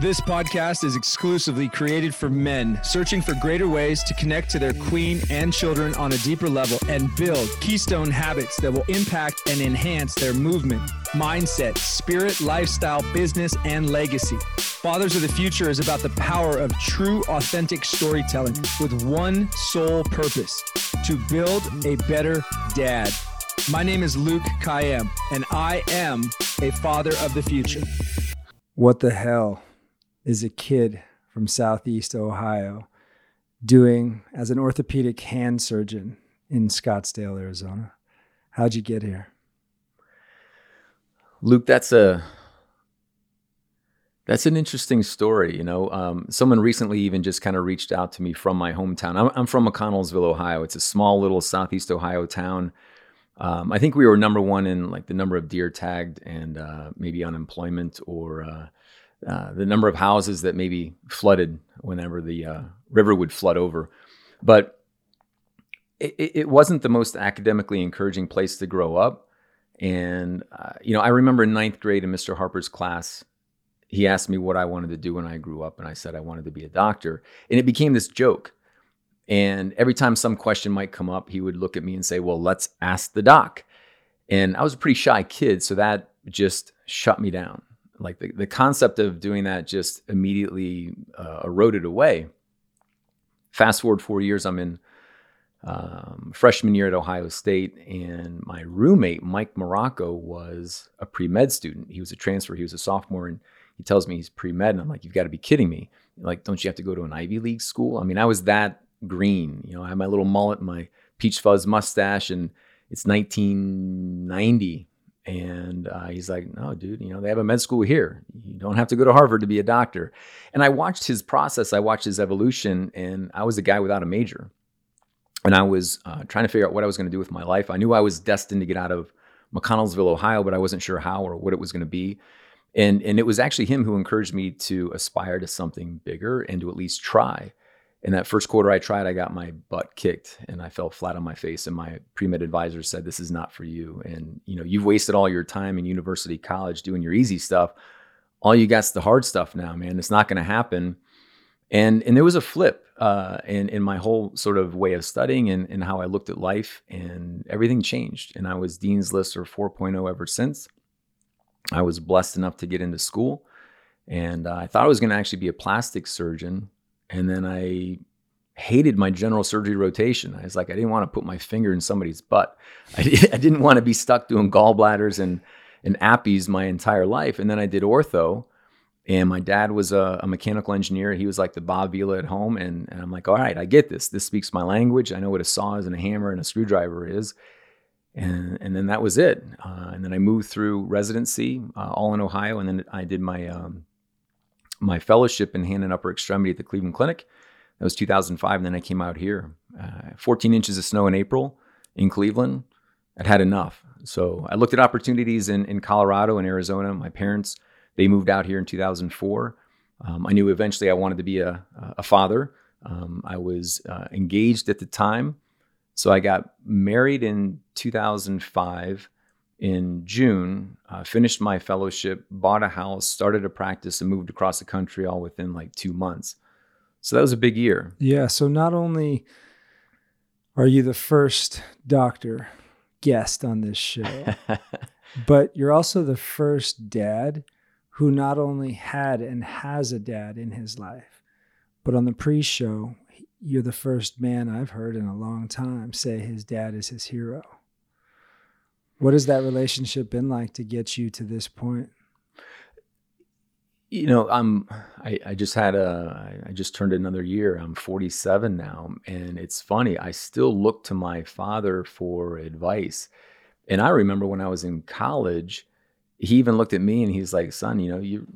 This podcast is exclusively created for men searching for greater ways to connect to their queen and children on a deeper level and build keystone habits that will impact and enhance their movement, mindset, spirit, lifestyle, business, and legacy. Fathers of the Future is about the power of true, authentic storytelling with one sole purpose to build a better dad. My name is Luke Kayem, and I am a father of the future. What the hell? Is a kid from Southeast Ohio doing as an orthopedic hand surgeon in Scottsdale, Arizona. How'd you get here? Luke, that's a that's an interesting story. You know, um, someone recently even just kind of reached out to me from my hometown. I'm, I'm, from McConnelsville, Ohio. It's a small little Southeast Ohio town. Um, I think we were number one in like the number of deer tagged and uh, maybe unemployment or uh, uh, the number of houses that maybe flooded whenever the uh, river would flood over. But it, it, wasn't the most academically encouraging place to grow up. And, uh, you know, I remember in ninth grade in Mr. Harper's class, he asked me what I wanted to do when I grew up. And I said I wanted to be a doctor. And it became this joke. And every time some question might come up, he would look at me and say, Well, let's ask the doc. And I was a pretty shy kid. So that just shut me down like the, the concept of doing that just immediately uh, eroded away. Fast forward four years, I'm in um, freshman year at Ohio State, and my roommate, Mike Morocco, was a pre med student. He was a transfer, he was a sophomore, and he tells me he's pre med. And I'm like, you've got to be kidding me. Like, don't you have to go to an Ivy League school? I mean, I was that green. You know, I had my little mullet, my peach fuzz mustache, and it's 1990 and uh, he's like, no, dude, you know, they have a med school here. You don't have to go to Harvard to be a doctor. And I watched his process, I watched his evolution, and I was a guy without a major. And I was uh, trying to figure out what I was going to do with my life. I knew I was destined to get out of McConnelsville, Ohio, but I wasn't sure how or what it was going to be. And, and it was actually him who encouraged me to aspire to something bigger and to at least try in that first quarter I tried, I got my butt kicked and I fell flat on my face. And my pre-med advisor said, This is not for you. And you know, you've wasted all your time in university, college doing your easy stuff. All you got's the hard stuff now, man. It's not gonna happen. And and there was a flip uh, in, in my whole sort of way of studying and, and how I looked at life, and everything changed. And I was Dean's List or 4.0 ever since. I was blessed enough to get into school. And uh, I thought I was going to actually be a plastic surgeon and then I hated my general surgery rotation. I was like, I didn't want to put my finger in somebody's butt. I, I didn't want to be stuck doing gallbladders and, and appies my entire life. And then I did ortho. And my dad was a, a, mechanical engineer. He was like the Bob Vila at home. And, and I'm like, all right, I get this. This speaks my language. I know what a saw is and a hammer and a screwdriver is. And, and then that was it. Uh, and then I moved through residency, uh, all in Ohio. And then I did my um, my fellowship in hand and upper extremity at the Cleveland Clinic. That was 2005. And then I came out here. Uh, 14 inches of snow in April in Cleveland. I'd had enough. So I looked at opportunities in, in Colorado and Arizona. My parents, they moved out here in 2004. Um, I knew eventually I wanted to be a, a father. Um, I was uh, engaged at the time. So I got married in 2005 in June, uh, finished my fellowship, bought a house, started a practice, and moved across the country all within like two months. So that was a big year. Yeah. So not only are you the first doctor guest on this show, but you're also the first dad who not only had and has a dad in his life, but on the pre show, you're the first man I've heard in a long time say his dad is his hero. What has that relationship been like to get you to this point? You know, I'm. I, I just had a. I just turned another year. I'm 47 now, and it's funny. I still look to my father for advice, and I remember when I was in college, he even looked at me and he's like, "Son, you know, you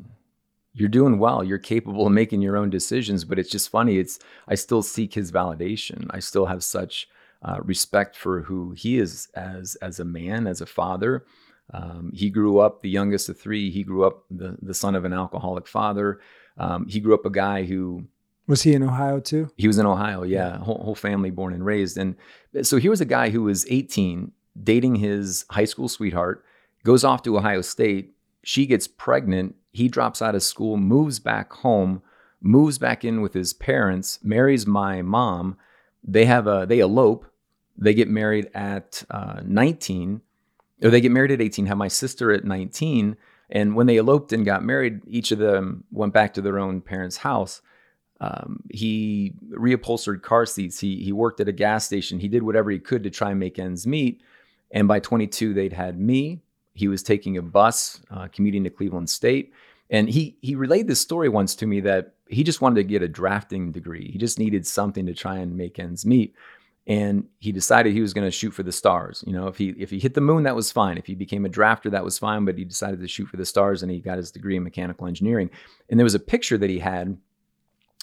you're doing well. You're capable of making your own decisions." But it's just funny. It's I still seek his validation. I still have such uh, respect for who he is as as a man, as a father. Um, he grew up the youngest of three. He grew up the the son of an alcoholic father. Um, he grew up a guy who was he in Ohio too? He was in Ohio, yeah. Whole, whole family born and raised, and so he was a guy who was 18, dating his high school sweetheart, goes off to Ohio State. She gets pregnant he drops out of school, moves back home, moves back in with his parents, marries my mom. They have a they elope. They get married at uh, 19, or they get married at 18. Have my sister at 19, and when they eloped and got married, each of them went back to their own parents' house. Um, he reupholstered car seats. He he worked at a gas station. He did whatever he could to try and make ends meet. And by 22, they'd had me. He was taking a bus, uh, commuting to Cleveland State, and he he relayed this story once to me that he just wanted to get a drafting degree. He just needed something to try and make ends meet. And he decided he was going to shoot for the stars. You know, if he if he hit the moon, that was fine. If he became a drafter, that was fine. But he decided to shoot for the stars, and he got his degree in mechanical engineering. And there was a picture that he had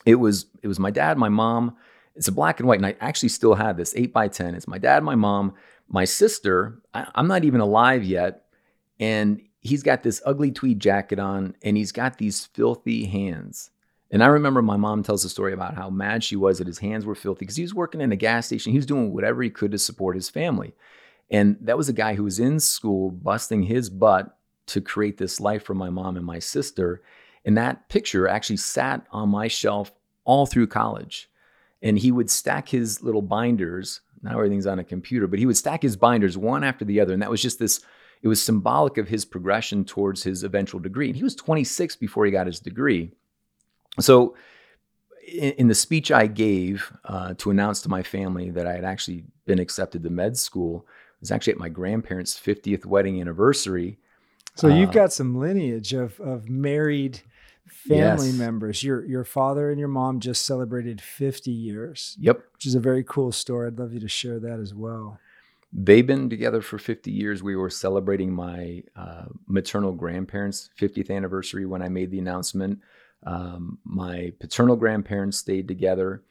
it was it was my dad, my mom. It's a black and white, and I actually still have this eight by ten. It's my dad, my mom, my sister. I, I'm not even alive yet, and he's got this ugly tweed jacket on, and he's got these filthy hands. And I remember my mom tells a story about how mad she was that his hands were filthy because he was working in a gas station. He was doing whatever he could to support his family. And that was a guy who was in school busting his butt to create this life for my mom and my sister. And that picture actually sat on my shelf all through college. And he would stack his little binders. Now everything's on a computer, but he would stack his binders one after the other. And that was just this, it was symbolic of his progression towards his eventual degree. And he was 26 before he got his degree. So, in, in the speech I gave uh, to announce to my family that I had actually been accepted to med school, it was actually at my grandparents' 50th wedding anniversary. So, you've uh, got some lineage of, of married family yes. members. Your your father and your mom just celebrated 50 years. Yep. Which is a very cool story. I'd love you to share that as well. They've been together for 50 years. We were celebrating my uh, maternal grandparents' 50th anniversary when I made the announcement. Um, my paternal grandparents stayed together,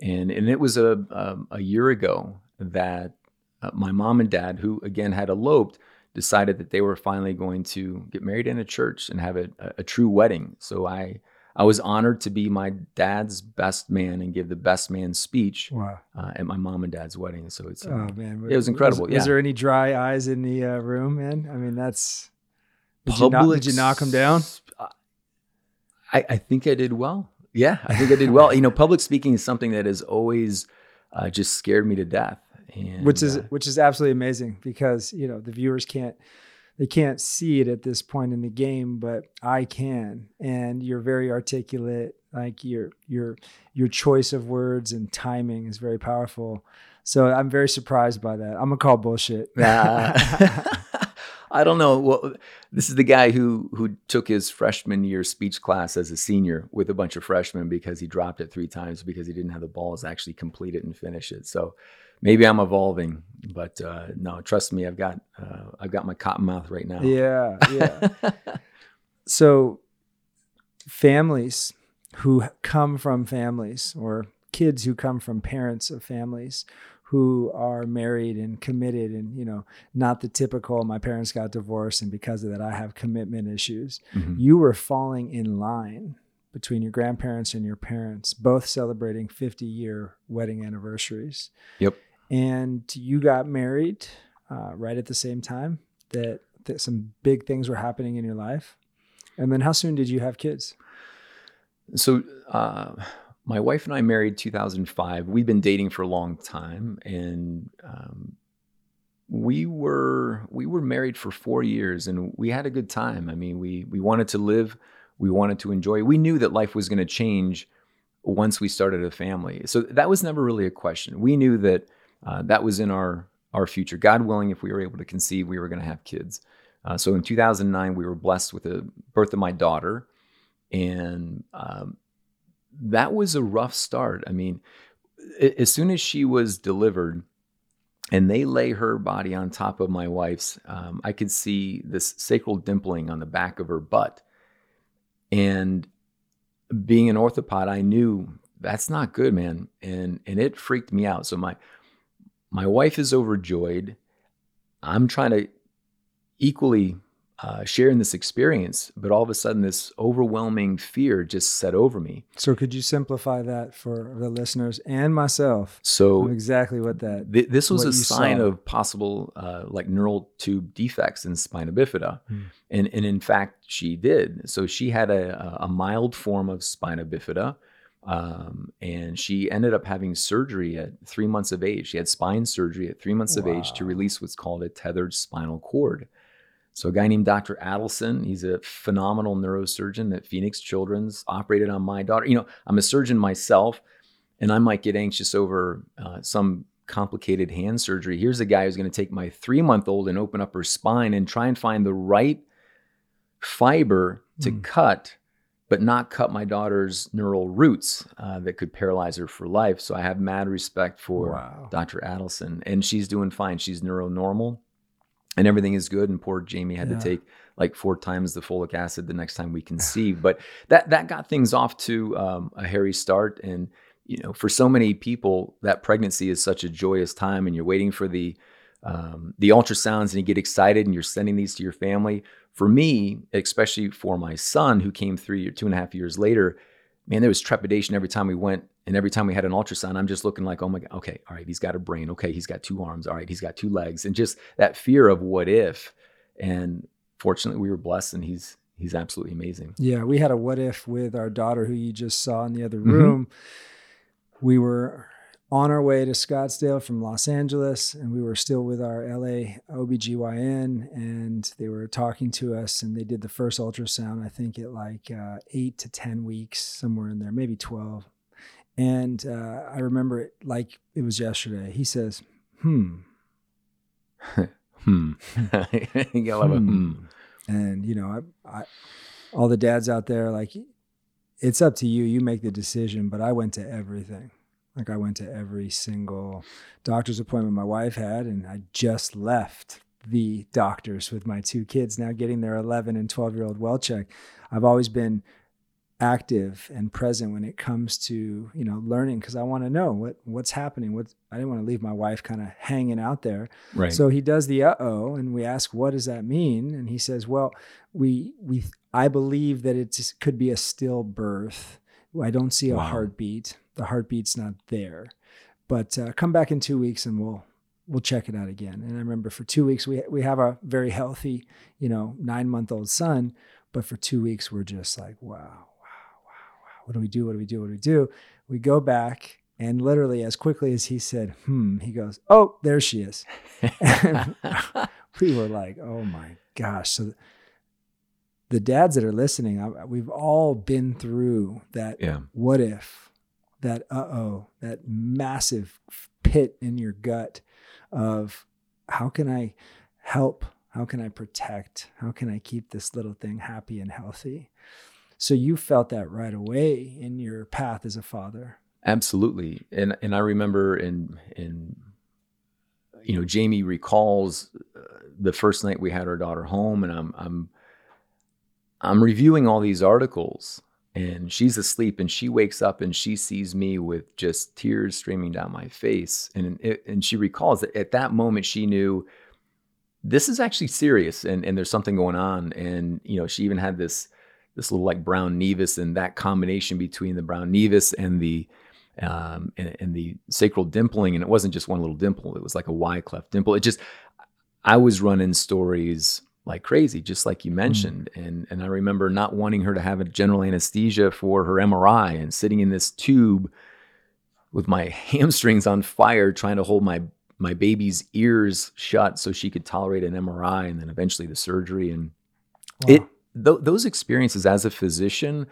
and and it was a a, a year ago that uh, my mom and dad, who again had eloped, decided that they were finally going to get married in a church and have a, a, a true wedding. So I I was honored to be my dad's best man and give the best man speech wow. uh, at my mom and dad's wedding. So it's uh, oh man, it was incredible. Was, yeah. Is there any dry eyes in the uh, room, man? I mean, that's did you, knock, did you knock them down? I, I think I did well. Yeah, I think I did well. you know, public speaking is something that has always uh, just scared me to death. And, which is uh, which is absolutely amazing because you know the viewers can't they can't see it at this point in the game, but I can. And you're very articulate. Like your your your choice of words and timing is very powerful. So I'm very surprised by that. I'm gonna call bullshit. I don't know. Well, this is the guy who who took his freshman year speech class as a senior with a bunch of freshmen because he dropped it three times because he didn't have the balls to actually complete it and finish it. So maybe I'm evolving, but uh, no, trust me, I've got uh, I've got my cotton mouth right now. Yeah, yeah. so families who come from families or kids who come from parents of families who are married and committed and you know not the typical my parents got divorced and because of that i have commitment issues. Mm-hmm. you were falling in line between your grandparents and your parents both celebrating 50 year wedding anniversaries. Yep. And you got married uh, right at the same time that, that some big things were happening in your life. And then how soon did you have kids? So uh, my wife and I married 2005. We've been dating for a long time, and um, we were we were married for four years, and we had a good time. I mean, we we wanted to live, we wanted to enjoy. We knew that life was going to change once we started a family, so that was never really a question. We knew that uh, that was in our our future. God willing, if we were able to conceive, we were going to have kids. Uh, so in 2009, we were blessed with the birth of my daughter, and um, that was a rough start. I mean, as soon as she was delivered and they lay her body on top of my wife's, um, I could see this sacral dimpling on the back of her butt. And being an orthopod, I knew that's not good, man. And and it freaked me out. So my my wife is overjoyed. I'm trying to equally uh, sharing this experience, but all of a sudden, this overwhelming fear just set over me. So, could you simplify that for the listeners and myself? So, exactly what that. Th- this was a sign saw. of possible, uh, like neural tube defects in spina bifida, hmm. and and in fact, she did. So she had a a mild form of spina bifida. Um, and she ended up having surgery at three months of age. She had spine surgery at three months wow. of age to release what's called a tethered spinal cord. So, a guy named Dr. Adelson, he's a phenomenal neurosurgeon at Phoenix Children's, operated on my daughter. You know, I'm a surgeon myself, and I might get anxious over uh, some complicated hand surgery. Here's a guy who's going to take my three month old and open up her spine and try and find the right fiber to mm. cut, but not cut my daughter's neural roots uh, that could paralyze her for life. So, I have mad respect for wow. Dr. Adelson, and she's doing fine. She's neuronormal and everything is good. And poor Jamie had yeah. to take like four times the folic acid the next time we conceived. but that that got things off to um, a hairy start. And you know, for so many people, that pregnancy is such a joyous time, and you're waiting for the um, the ultrasounds, and you get excited, and you're sending these to your family. For me, especially for my son, who came three or two and a half years later, man, there was trepidation every time we went and every time we had an ultrasound, I'm just looking like, oh my God, okay, all right, he's got a brain. Okay, he's got two arms. All right, he's got two legs. And just that fear of what if. And fortunately, we were blessed and he's he's absolutely amazing. Yeah, we had a what if with our daughter who you just saw in the other mm-hmm. room. Mm-hmm. We were on our way to Scottsdale from Los Angeles, and we were still with our LA OBGYN, and they were talking to us, and they did the first ultrasound, I think at like uh, eight to 10 weeks, somewhere in there, maybe 12. And uh, I remember it like it was yesterday. He says, hmm. hmm. you gotta hmm. hmm. And, you know, I, I, all the dads out there, like, it's up to you. You make the decision. But I went to everything. Like, I went to every single doctor's appointment my wife had, and I just left the doctors with my two kids now getting their 11 and 12 year old well check. I've always been active and present when it comes to you know learning because I want to know what what's happening. What I didn't want to leave my wife kind of hanging out there. Right. So he does the uh oh, and we ask what does that mean, and he says, well, we we I believe that it could be a stillbirth. I don't see a wow. heartbeat. The heartbeat's not there, but uh, come back in two weeks and we'll we'll check it out again. And I remember for two weeks we we have a very healthy, you know, nine month old son, but for two weeks we're just like, wow, what do we do? What do we do? What do we do? We go back and literally as quickly as he said, hmm, he goes, oh, there she is. we were like, oh my gosh. So the dads that are listening, we've all been through that yeah. what if, that uh oh, that massive pit in your gut of how can I help? How can I protect? How can I keep this little thing happy and healthy? So you felt that right away in your path as a father. Absolutely. And and I remember in in you know Jamie recalls uh, the first night we had our daughter home and I'm I'm I'm reviewing all these articles and she's asleep and she wakes up and she sees me with just tears streaming down my face and and she recalls that at that moment she knew this is actually serious and and there's something going on and you know she even had this this little like brown nevus and that combination between the brown nevus and the um, and, and, the sacral dimpling and it wasn't just one little dimple it was like a y cleft dimple it just i was running stories like crazy just like you hmm. mentioned mm. and and i remember not wanting her to have a general anesthesia for her mri and sitting in this tube with my hamstrings on fire trying to hold my my baby's ears shut so she could tolerate an mri and then eventually the surgery and wow. it th- those experiences as a physician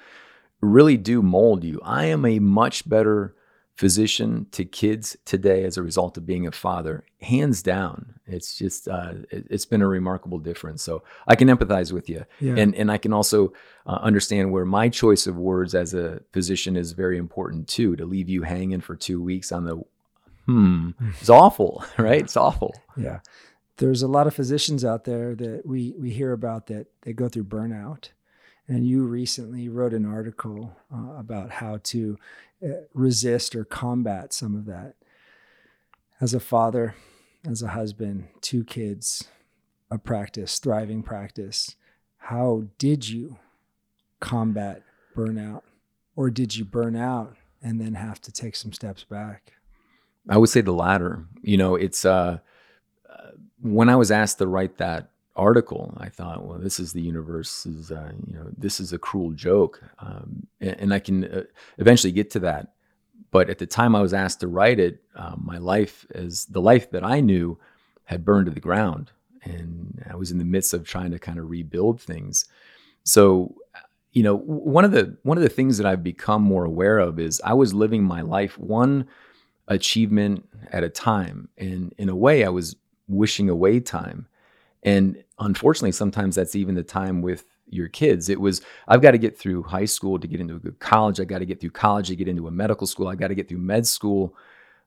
really do mold you. I am a much better physician to kids today as a result of being a father, hands down. It's just uh, it, has been a remarkable difference. So I can empathize with you, yeah. and and I can also uh, understand where my choice of words as a physician is very important too. To leave you hanging for two weeks on the hmm, it's awful, right? It's awful. Yeah there's a lot of physicians out there that we we hear about that they go through burnout and you recently wrote an article uh, about how to uh, resist or combat some of that as a father as a husband two kids a practice, thriving practice. How did you combat burnout? Or did you burn out and then have to take some steps back? I would say the latter. You know, it's uh, uh, when I was asked to write that article, I thought, well, this is the universe. Is uh, you know, this is a cruel joke, um, and, and, I can uh, eventually get to that. But at the time I was asked to write it, um, my life as the life that I knew had burned to the ground, and I was in the midst of trying to kind of rebuild things. So, you know, one of the one of the things that I've become more aware of is I was living my life one achievement at a time, and in a way, I was wishing away time. And unfortunately, sometimes that's even the time with your kids. It was, I've got to get through high school to get into a good college. I got to get through college to get into a medical school. I got to get through med school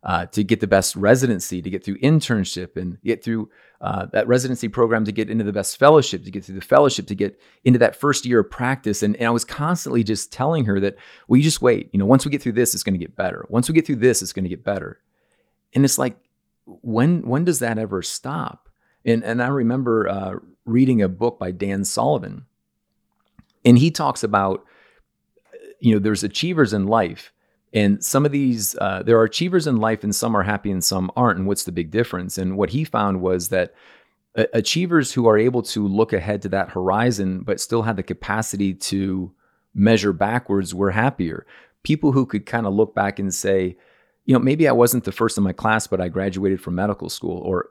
uh, to get the best residency, to get through internship and get through uh, that residency program to get into the best fellowship, to get through the fellowship, to get into that first year of practice. And, and I was constantly just telling her that, well, you just wait. You know, once we get through this, it's going to get better. Once we get through this, it's going to get better. And it's like, when when does that ever stop? And and I remember uh, reading a book by Dan Sullivan, and he talks about, you know, there's achievers in life and some of these, uh, there are achievers in life, and some are happy and some aren't. And what's the big difference? And what he found was that uh, achievers who are able to look ahead to that horizon, but still have the capacity to measure backwards, were happier. People who could kind of look back and say, you know, maybe I wasn't the first in my class, but I graduated from medical school, or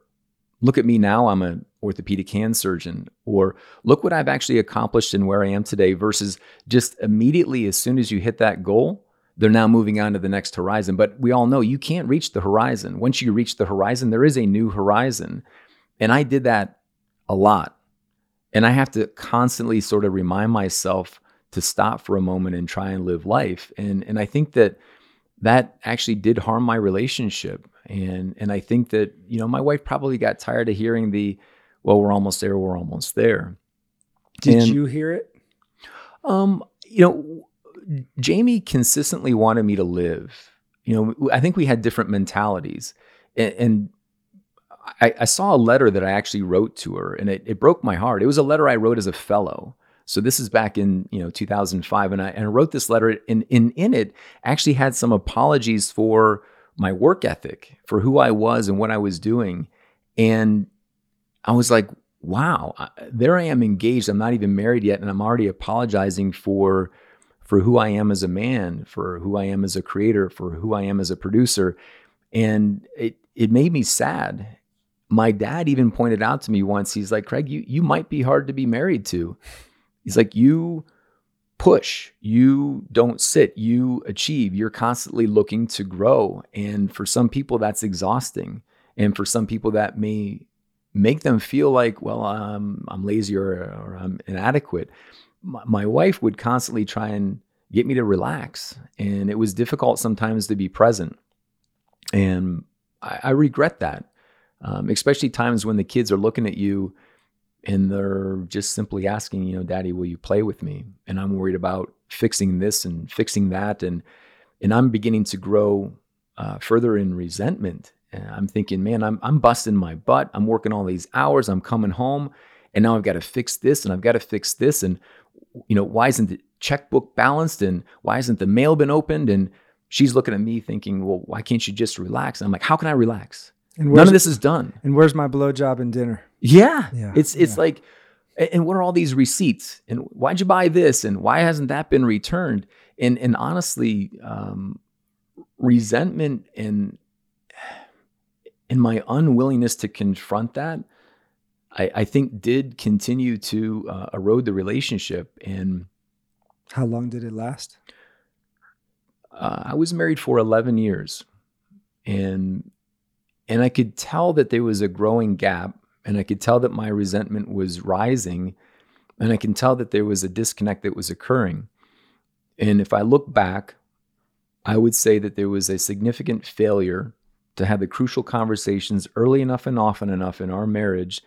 look at me now, I'm an orthopedic hand surgeon, or look what I've actually accomplished and where I am today, versus just immediately as soon as you hit that goal, they're now moving on to the next horizon. But we all know you can't reach the horizon. Once you reach the horizon, there is a new horizon. And I did that a lot. And I have to constantly sort of remind myself to stop for a moment and try and live life. And and I think that that actually did harm my relationship. And and I think that, you know, my wife probably got tired of hearing the, well, we're almost there, we're almost there. Did and, you hear it? Um, you know, Jamie consistently wanted me to live. You know, I think we had different mentalities. And, and I, I, saw a letter that I actually wrote to her, and it, it, broke my heart. It was a letter I wrote as a fellow. So this is back in you know 2005, and I, and I wrote this letter. And in in it, actually had some apologies for my work ethic, for who I was and what I was doing. And I was like, wow, there I am engaged. I'm not even married yet, and I'm already apologizing for for who I am as a man, for who I am as a creator, for who I am as a producer. And it it made me sad. My dad even pointed out to me once, he's like, Craig, you you might be hard to be married to. He's like, you push, you don't sit, you achieve, you're constantly looking to grow. And for some people, that's exhausting. And for some people, that may make them feel like, well, um, I'm lazy or, or I'm inadequate my, my wife would constantly try and get me to relax. And it was difficult sometimes to be present. And I, I regret that, um, especially times when the kids are looking at you and they're just simply asking, you know, Daddy, will you play with me? And I'm worried about fixing this and fixing that. And, and I'm beginning to grow uh, further in resentment. And I'm thinking, man, I'm, I'm busting my butt. I'm working all these hours. I'm coming home and now I've got to fix this and I've got to fix this. And you know, why isn't the checkbook balanced and why hasn't the mail been opened? And she's looking at me thinking, well, why can't you just relax? And I'm like, how can I relax? And None of this is done. And where's my blowjob and dinner? Yeah. yeah it's it's yeah. like, and what are all these receipts? And why'd you buy this? And why hasn't that been returned? And and honestly, um, resentment and and my unwillingness to confront that I, I think did continue to uh, erode the relationship. And how long did it last? Uh, I was married for 11 years, and and I could tell that there was a growing gap, and I could tell that my resentment was rising, and I can tell that there was a disconnect that was occurring. And if I look back, I would say that there was a significant failure to have the crucial conversations early enough and often enough in our marriage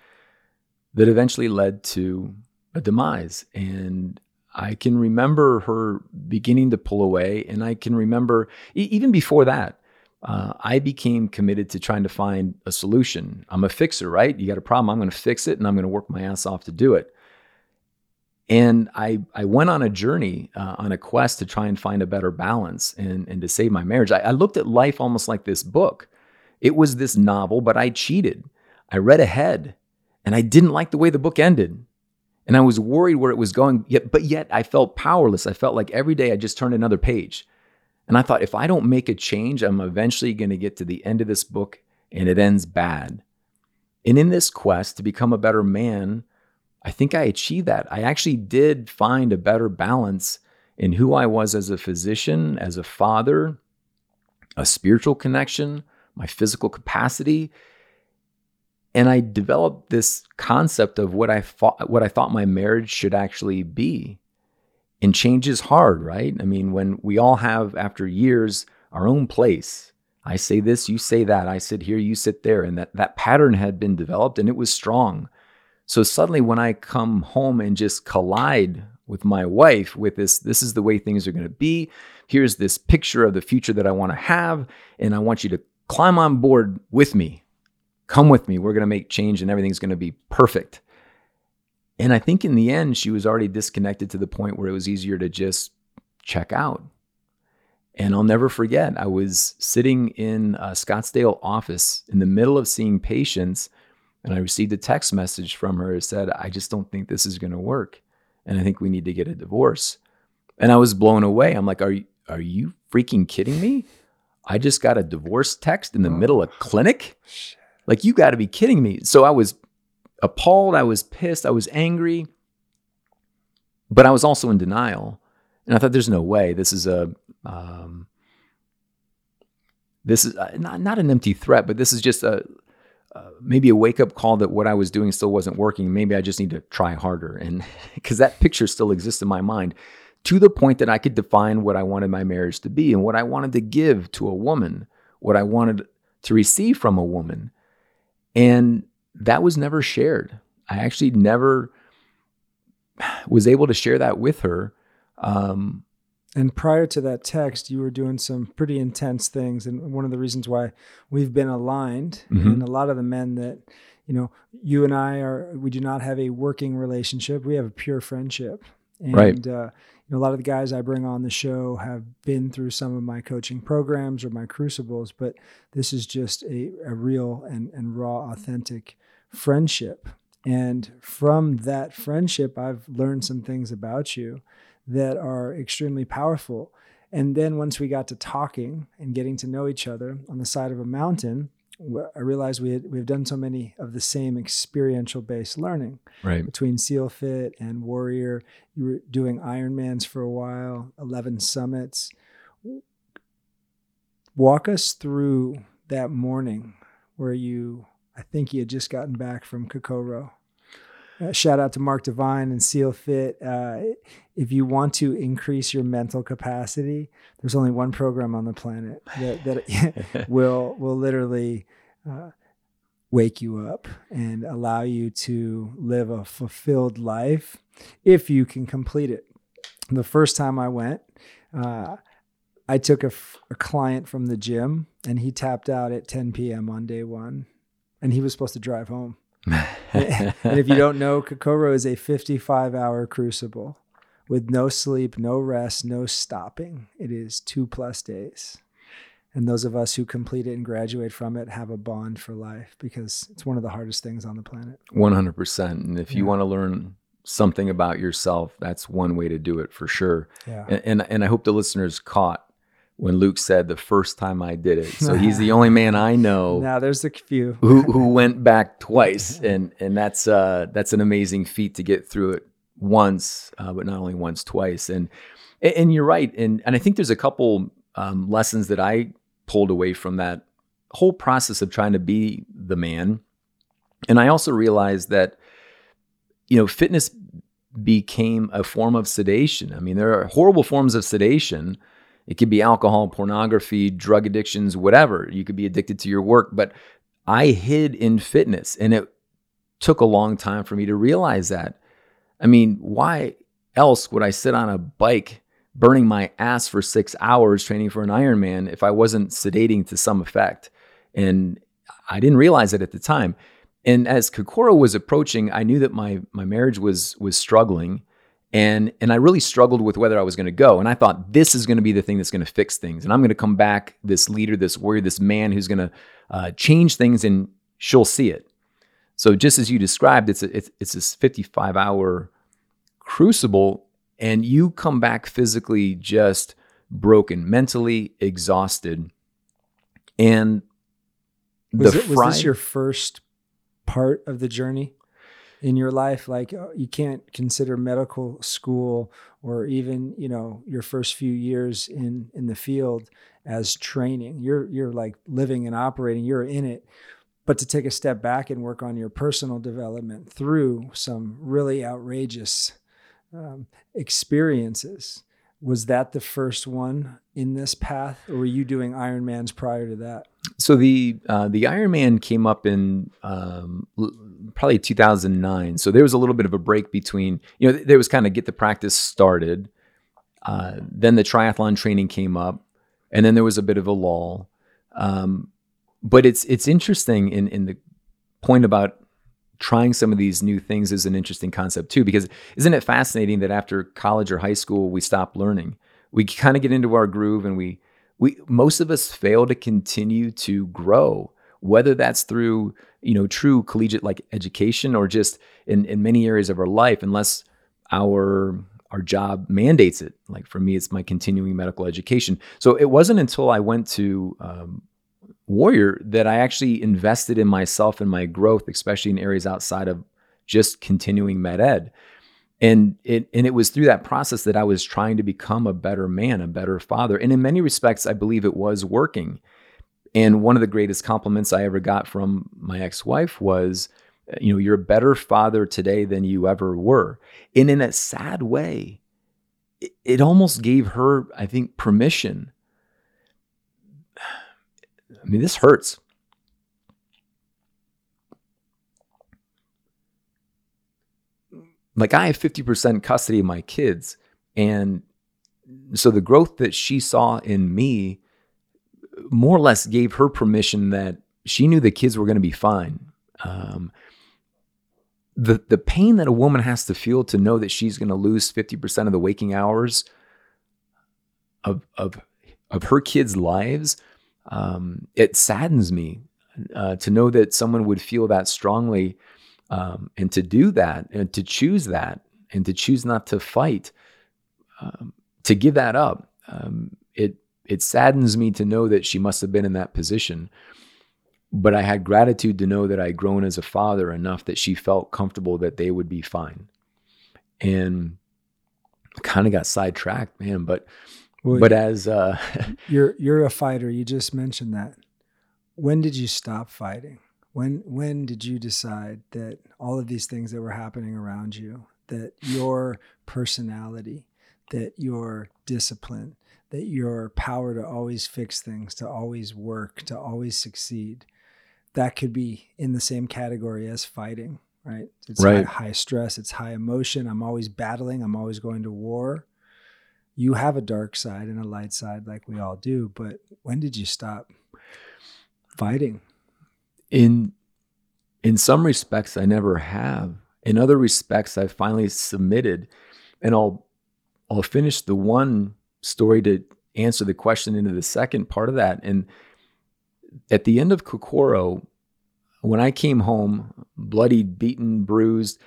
that eventually led to a demise. And I can remember her beginning to pull away. And I can remember, e- even before that, uh, I became committed to trying to find a solution. I'm a fixer, right? You got a problem, I'm going to fix it, and I'm going to work my ass off to do it. And I, I went on a journey, uh, on a quest to try and find a better balance and, and to save my marriage. I, I looked at life almost like this book. It was this novel, but I cheated. I read ahead and I didn't like the way the book ended. And I was worried where it was going, yet, but yet I felt powerless. I felt like every day I just turned another page. And I thought, if I don't make a change, I'm eventually going to get to the end of this book and it ends bad. And in this quest to become a better man, I think I achieved that. I actually did find a better balance in who I was as a physician, as a father, a spiritual connection, my physical capacity. And I developed this concept of what I thought what I thought my marriage should actually be. And change is hard, right? I mean, when we all have after years our own place. I say this, you say that, I sit here, you sit there, and that that pattern had been developed and it was strong. So suddenly when I come home and just collide with my wife with this this is the way things are going to be. Here's this picture of the future that I want to have and I want you to climb on board with me. Come with me. We're going to make change and everything's going to be perfect. And I think in the end she was already disconnected to the point where it was easier to just check out. And I'll never forget, I was sitting in a Scottsdale office in the middle of seeing patients and I received a text message from her that said, I just don't think this is going to work. And I think we need to get a divorce. And I was blown away. I'm like, are you, are you freaking kidding me? I just got a divorce text in the oh. middle of clinic. Like, you got to be kidding me. So I was appalled. I was pissed. I was angry. But I was also in denial. And I thought, there's no way. This is a, um, this is uh, not, not an empty threat, but this is just a, uh, maybe a wake up call that what I was doing still wasn't working. Maybe I just need to try harder. And because that picture still exists in my mind to the point that I could define what I wanted my marriage to be and what I wanted to give to a woman, what I wanted to receive from a woman. And that was never shared. I actually never was able to share that with her. Um, and prior to that text, you were doing some pretty intense things. And one of the reasons why we've been aligned, mm-hmm. and a lot of the men that, you know, you and I are, we do not have a working relationship. We have a pure friendship. And, right. uh, you know, a lot of the guys I bring on the show have been through some of my coaching programs or my crucibles, but this is just a, a real and, and raw, authentic friendship. And from that friendship, I've learned some things about you that are extremely powerful. And then once we got to talking and getting to know each other on the side of a mountain, I realized we had, we've done so many of the same experiential based learning right. between SEAL Fit and Warrior. You were doing Ironmans for a while, 11 summits. Walk us through that morning where you, I think he had just gotten back from Kokoro. Uh, shout out to Mark Divine and Seal Fit. Uh, if you want to increase your mental capacity, there's only one program on the planet that, that will will literally uh, wake you up and allow you to live a fulfilled life if you can complete it. The first time I went, uh, I took a, a client from the gym and he tapped out at 10 p.m. on day one, and he was supposed to drive home. and if you don't know, Kokoro is a 55 hour crucible with no sleep, no rest, no stopping. It is two plus days. And those of us who complete it and graduate from it have a bond for life because it's one of the hardest things on the planet. 100%. And if yeah. you want to learn something about yourself, that's one way to do it for sure. Yeah. And, and, and I hope the listeners caught when Luke said the first time I did it. So he's the only man I know. now there's a few who who went back twice, and and that's uh that's an amazing feat to get through it once, uh, but not only once, twice. And and you're right, and and I think there's a couple um, lessons that I pulled away from that whole process of trying to be the man, and I also realized that you know fitness became a form of sedation. I mean, there are horrible forms of sedation it could be alcohol, pornography, drug addictions, whatever. You could be addicted to your work. But I hid in fitness and it took a long time for me to realize that. I mean, why else would I sit on a bike burning my ass for six hours training for an Ironman if I wasn't sedating to some effect. And I didn't realize it at the time. And as Kokoro was approaching, I knew that my my marriage was was struggling. And and I really struggled with whether I was going to go. And I thought this is going to be the thing that's going to fix things. And I'm going to come back this leader, this warrior, this man who's going to uh, change things, and she'll see it. So just as you described, it's a, it's it's this 55 hour crucible and you come back physically just broken, mentally exhausted. And was, it, was this your first part of the journey in your life? Like uh, you can't consider medical school or even you know your first few years in in the field as training. You're you're like living and operating. You're in it. But to take a step back and work on your personal development through some really outrageous um, experiences. Was that the first one in this path, or were you doing Ironmans prior to that? So the uh, the Ironman came up in um, probably 2009. So there was a little bit of a break between, you know, there was kind of get the practice started. Uh, then the triathlon training came up, and then there was a bit of a lull. Um, but it's it's interesting in in the point about trying some of these new things is an interesting concept too because isn't it fascinating that after college or high school we stop learning? We kind of get into our groove and we we most of us fail to continue to grow whether that's through you know true collegiate like education or just in in many areas of our life unless our our job mandates it. Like for me it's my continuing medical education. So it wasn't until i went to um, warrior that I actually invested in myself and my growth, especially in areas outside of just continuing med ed. And it and it was through that process that I was trying to become a better man, a better father. And in many respects, I believe it was working. And one of the greatest compliments I ever got from my ex-wife was, uh, you know, you're a better father today than you ever were. And in a sad way, it, it almost gave her, I think, permission I mean, this hurts. Like, I have 50% custody of my kids. And so the growth that she saw in me more or less gave her permission that she knew the kids were going to be fine. Um, the the pain that a woman has to feel to know that she's going to lose 50% of the waking hours of of of her kids' lives um, it saddens me uh, to know that someone would feel that strongly um, and to do that and to choose that and to choose not to fight um, to give that up um, it it saddens me to know that she must have been in that position. But i had gratitude to know that i'd grown as a father enough that she felt comfortable that they would be fine. And kind of got sidetracked man but well, but as uh, you're you're a fighter, you just mentioned that. When did you stop fighting? When when did you decide that all of these things that were happening around you, that your personality, that your discipline, that your power to always fix things, to always work, to always succeed, that could be in the same category as fighting, right? It's right. High, high stress, it's high emotion. I'm always battling, I'm always going to war you have a dark side and a light side like we all do but when did you stop fighting? In in some respects i never have. In other respects i finally submitted and i'll i'll finish the one story to answer the question into the second part of that. And at the end of kokoro when i came home bloodied beaten bruised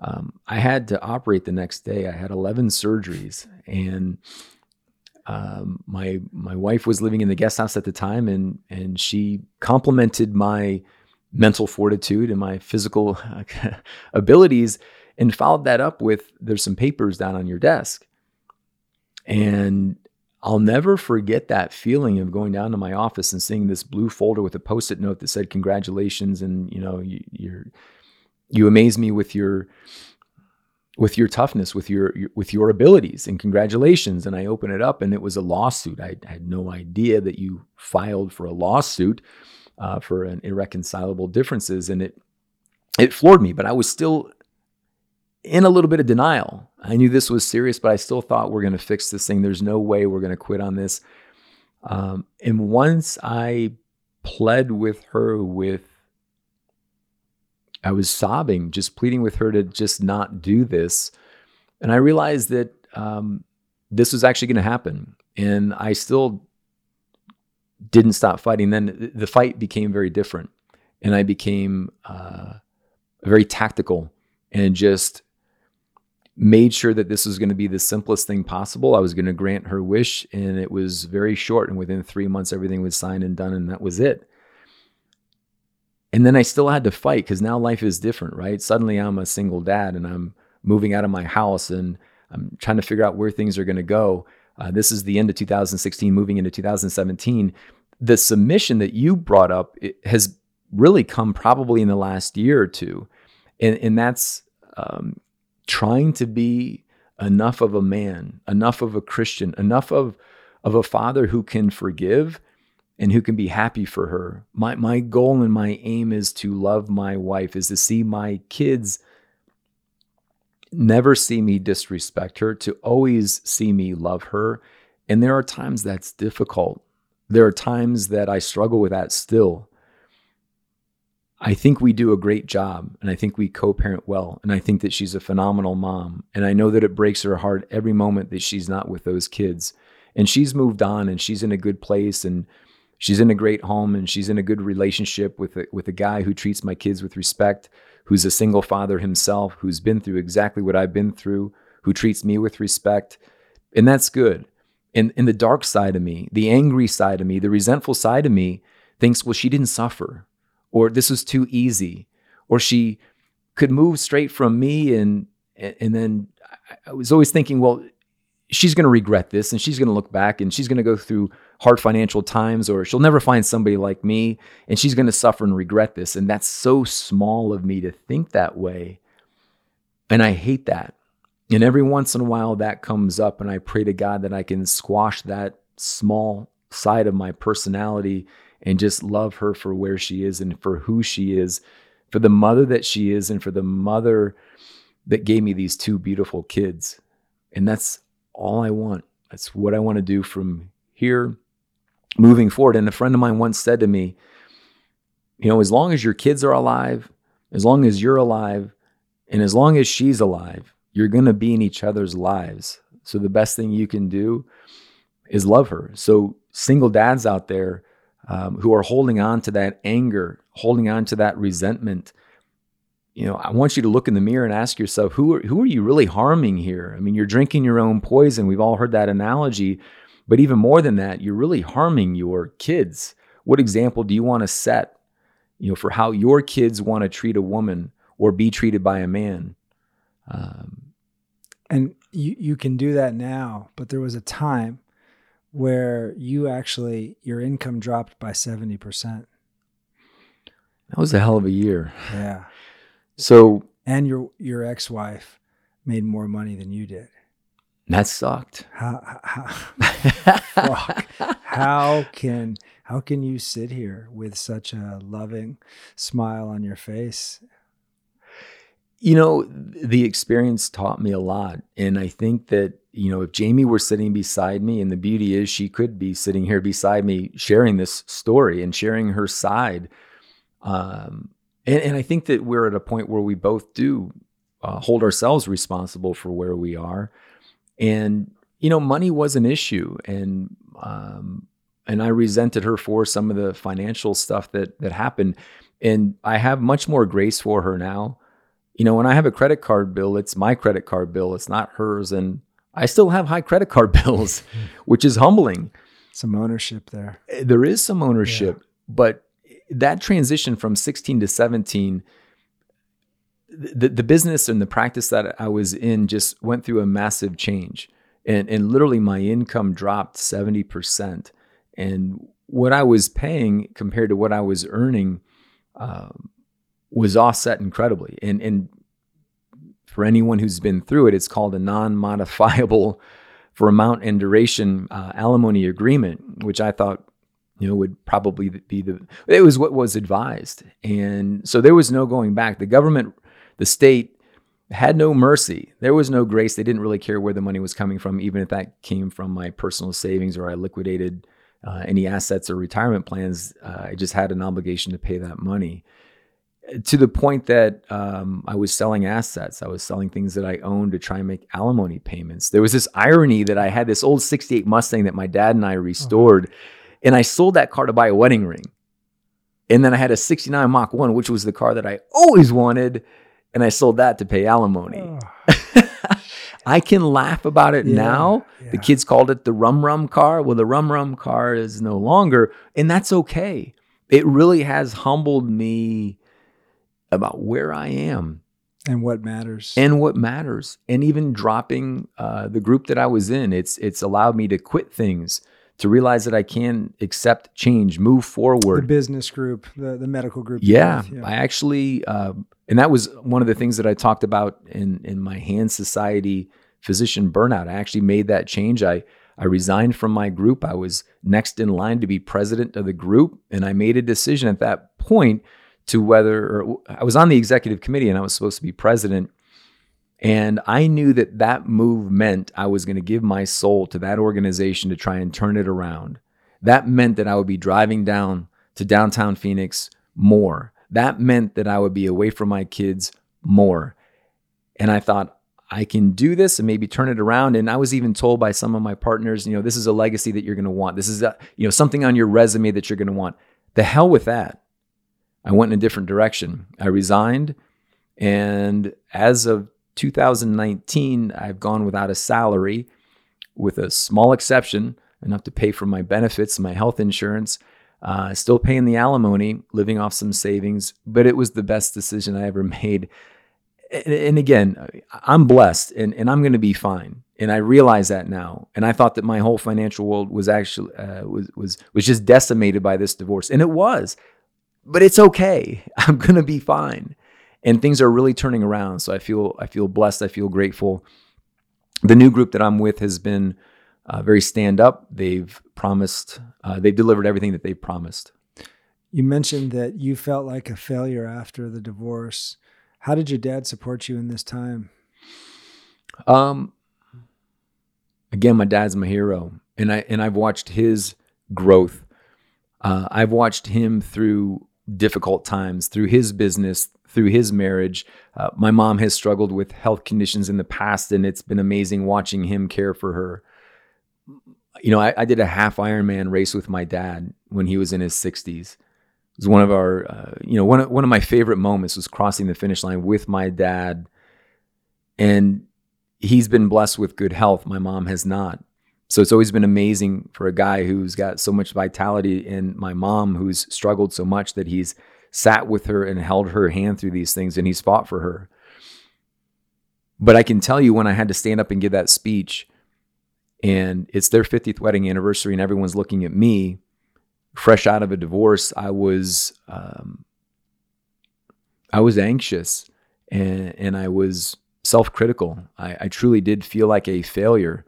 um, I had to operate the next day. I had 11 surgeries, and um, my my wife was living in the guest house at the time, and and she complimented my mental fortitude and my physical abilities, and followed that up with "There's some papers down on your desk," and I'll never forget that feeling of going down to my office and seeing this blue folder with a post-it note that said "Congratulations," and you know you, you're you amaze me with your with your toughness, with your, your, with your abilities, and congratulations. And I open it up, and it was a lawsuit. I, I had no idea that you filed for a lawsuit uh, for an irreconcilable differences, and it it floored me. But I was still in a little bit of denial. I knew this was serious, but I still thought we're going to fix this thing. There's no way we're going to quit on this. Um, and once I pled with her with I was sobbing, just pleading with her to just not do this. And I realized that um, this was actually going to happen. And I still didn't stop fighting. Then the fight became very different. And I became uh, very tactical and just made sure that this was going to be the simplest thing possible. I was going to grant her wish. And it was very short. And within three months, everything was signed and done. And that was it and then I still had to fight because now life is different, right? Suddenly I'm a single dad and I'm moving out of my house and I'm trying to figure out where things are going to go. Uh, this is the end of 2016, moving into 2017. The submission that you brought up has really come probably in the last year or two, and and that's um, trying to be enough of a man, enough of a Christian, enough of of a father who can forgive and who can be happy for her. My my goal and my aim is to love my wife, is to see my kids never see me disrespect her, to always see me love her. And there are times that's difficult. There are times that I struggle with that still. I think we do a great job and I think we co parent well. And I think that she's a phenomenal mom. And I know that it breaks her heart every moment that she's not with those kids. And she's moved on and she's in a good place. And she's in a great home and she's in a good relationship with a, with a guy who treats my kids with respect, who's a single father himself, who's been through exactly what I've been through, who treats me with respect. And that's good. And, and the dark side of me, the angry side of me, the resentful side of me thinks, well, she didn't suffer, or this was too easy, or she could move straight from me. And, and then I was always thinking, well, she's going to regret this and she's going to look back and she's going to go through hard financial times or she'll never find somebody like me and she's going to suffer and regret this and that's so small of me to think that way. And i hate that. And every once in a while that comes up and i pray to god that i can squash that small side of my personality and just love her for where she is and for who she is for the mother that she is and for the mother that gave me these two beautiful kids. And that's all I want. That's what I want to do from here moving forward. And a friend of mine once said to me, you know, as long as your kids are alive, as long as you're alive, and as long as she's alive, you're going to be in each other's lives. So the best thing you can do is love her. So single dads out there um, who are holding on to that anger, holding on to that resentment, you know, I want you to look in the mirror and ask yourself, who are, who are you really harming here? I mean, you're drinking your own poison. We've all heard that analogy. But even more than that, you're really harming your kids. What example do you want to set, you know, for how your kids want to treat a woman or be treated by a man? Um, and you, you can do that now, but there was a time where you actually, your income dropped by 70%. That was a hell of a year. Yeah. So and your your ex wife made more money than you did. That sucked. How how, how can how can you sit here with such a loving smile on your face? You know, the experience taught me a lot. And I think that, you know, if Jamie were sitting beside me, and the beauty is she could be sitting here beside me sharing this story and sharing her side. Um, and, and I think that we're at a point where we both do uh, hold ourselves responsible for where we are. And, you know, money was an issue. And, um, and I resented her for some of the financial stuff that that happened. And I have much more grace for her now. You know, when I have a credit card bill, it's my credit card bill, it's not hers. And I still have high credit card bills, which is humbling. Some ownership there. There is some ownership, yeah. but that transition from 16 to 17 the, the business and the practice that I was in just went through a massive change. And, and literally, my income dropped 70%. And what I was paying compared to what I was earning um, was offset incredibly. And, and for anyone who's been through it, it's called a non modifiable for amount and duration uh, alimony agreement, which I thought you know, would probably be the, it was what was advised. And so there was no going back. The government, the state had no mercy. There was no grace. They didn't really care where the money was coming from, even if that came from my personal savings or I liquidated uh, any assets or retirement plans. Uh, I just had an obligation to pay that money to the point that um, I was selling assets. I was selling things that I owned to try and make alimony payments. There was this irony that I had this old 68 Mustang that my dad and I restored, oh. and I sold that car to buy a wedding ring. And then I had a 69 Mach 1, which was the car that I always wanted, and I sold that to pay alimony. Oh. I can laugh about it yeah, now. Yeah. The kids called it the rum rum car. Well, the rum rum car is no longer, and that's okay. It really has humbled me about where I am and what matters and what matters and even dropping uh, the group that i was in it's it's allowed me to quit things to realize that i can accept change move forward the business group the, the medical group yeah, yeah. i actually uh, and that was one of the things that i talked about in in my hand society physician burnout i actually made that change i I resigned from my group. I was next in line to be president of the group. And I made a decision at that point to whether or I was on the executive committee and I was supposed to be president. And I knew that that move meant I was going to give my soul to that organization to try and turn it around. That meant that I would be driving down to downtown Phoenix more. That meant that I would be away from my kids more. And I thought, I can do this and maybe turn it around. And I was even told by some of my partners, you know, this is a legacy that you're going to want. This is, a, you know, something on your resume that you're going to want. The hell with that. I went in a different direction. I resigned. And as of 2019, I've gone without a salary, with a small exception, enough to pay for my benefits, my health insurance, uh, still paying the alimony, living off some savings. But it was the best decision I ever made. And, and again, I'm blessed and, and I'm going to be fine. And I realize that now. And I thought that my whole financial world was actually uh, was was was just decimated by this divorce, and it was but it's okay. I'm going to be fine. And things are really turning around. So I feel I feel blessed. I feel grateful. The new group that I'm with has been uh, very stand up. They've promised, uh, they've delivered everything that they've promised. You mentioned that you felt like a failure after the divorce. How did your dad support you in this time? Um, again, my dad's my hero, and I and I've watched his growth. Uh, I've watched him through difficult times through his business, through his marriage. Uh, my mom has struggled with health conditions in the past, and it's been amazing watching him care for her. You know, I, I did a half Ironman race with my dad when he was in his 60s. It was one of our, uh, you know, one of, one of my favorite moments was crossing the finish line with my dad. And he's been blessed with good health. My mom has not. So it's always been amazing for a guy who's got so much vitality and my mom who's struggled so much that he's sat with her and held her hand through these things and he's fought for her. But I can tell you when I had to stand up and give that speech and it's their 50th wedding anniversary and everyone's looking at me fresh out of a divorce, I was um, I was anxious and and I was self-critical. I, I truly did feel like a failure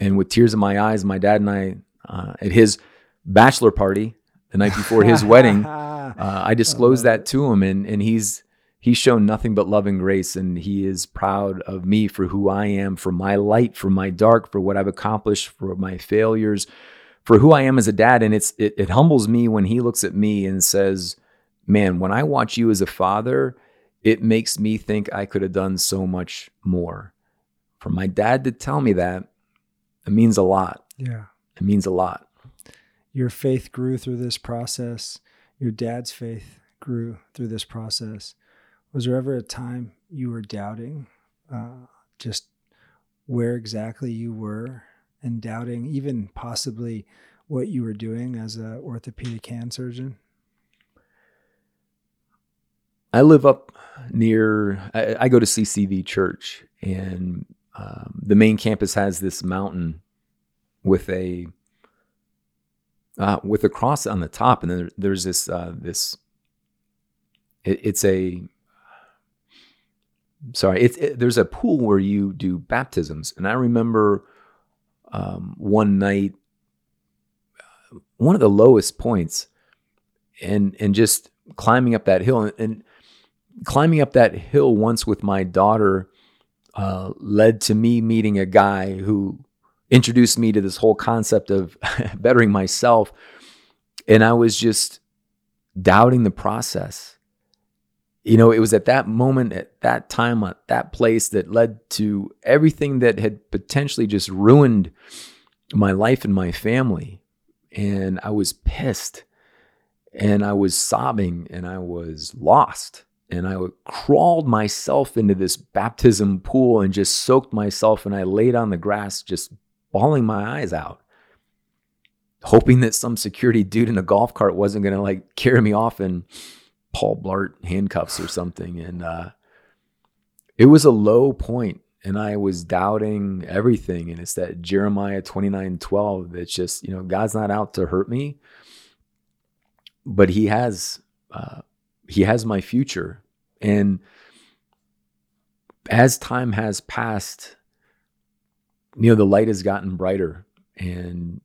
and with tears in my eyes, my dad and I, uh, at his bachelor party the night before his wedding, uh, I disclosed that to him, and and he's he's shown nothing but love and grace, and he is proud of me for who I am, for my light, for my dark, for what I've accomplished, for my failures, for who I am as a dad, and it's it, it humbles me when he looks at me and says, "Man, when I watch you as a father." It makes me think I could have done so much more. For my dad to tell me that, it means a lot. Yeah. It means a lot. Your faith grew through this process. Your dad's faith grew through this process. Was there ever a time you were doubting uh, just where exactly you were and doubting even possibly what you were doing as an orthopedic hand surgeon? I live up near, I, I go to CCV Church, and um, the main campus has this mountain with a uh, with a cross on the top, and then there's this uh, this. It, it's a sorry. It's it, there's a pool where you do baptisms, and I remember um, one night, one of the lowest points, and and just climbing up that hill, and, and climbing up that hill once with my daughter uh, led to me meeting a guy who introduced me to this whole concept of bettering myself. And I was just doubting the process. You know, it was at that moment, at that time, at that place that led to everything that had potentially just ruined my life and my family. And I was pissed and I was sobbing and I was lost. And I crawled myself into this baptism pool and just soaked myself. And I laid on the grass, just bawling my eyes out, hoping that some security dude in a golf cart wasn't going to like carry me off in Paul Blart handcuffs or something. And uh, it was a low point and I was doubting everything. And it's that Jeremiah 29 12 that's just, you know, God's not out to hurt me, but He has, uh, He has my future. And as time has passed, you know, the light has gotten brighter and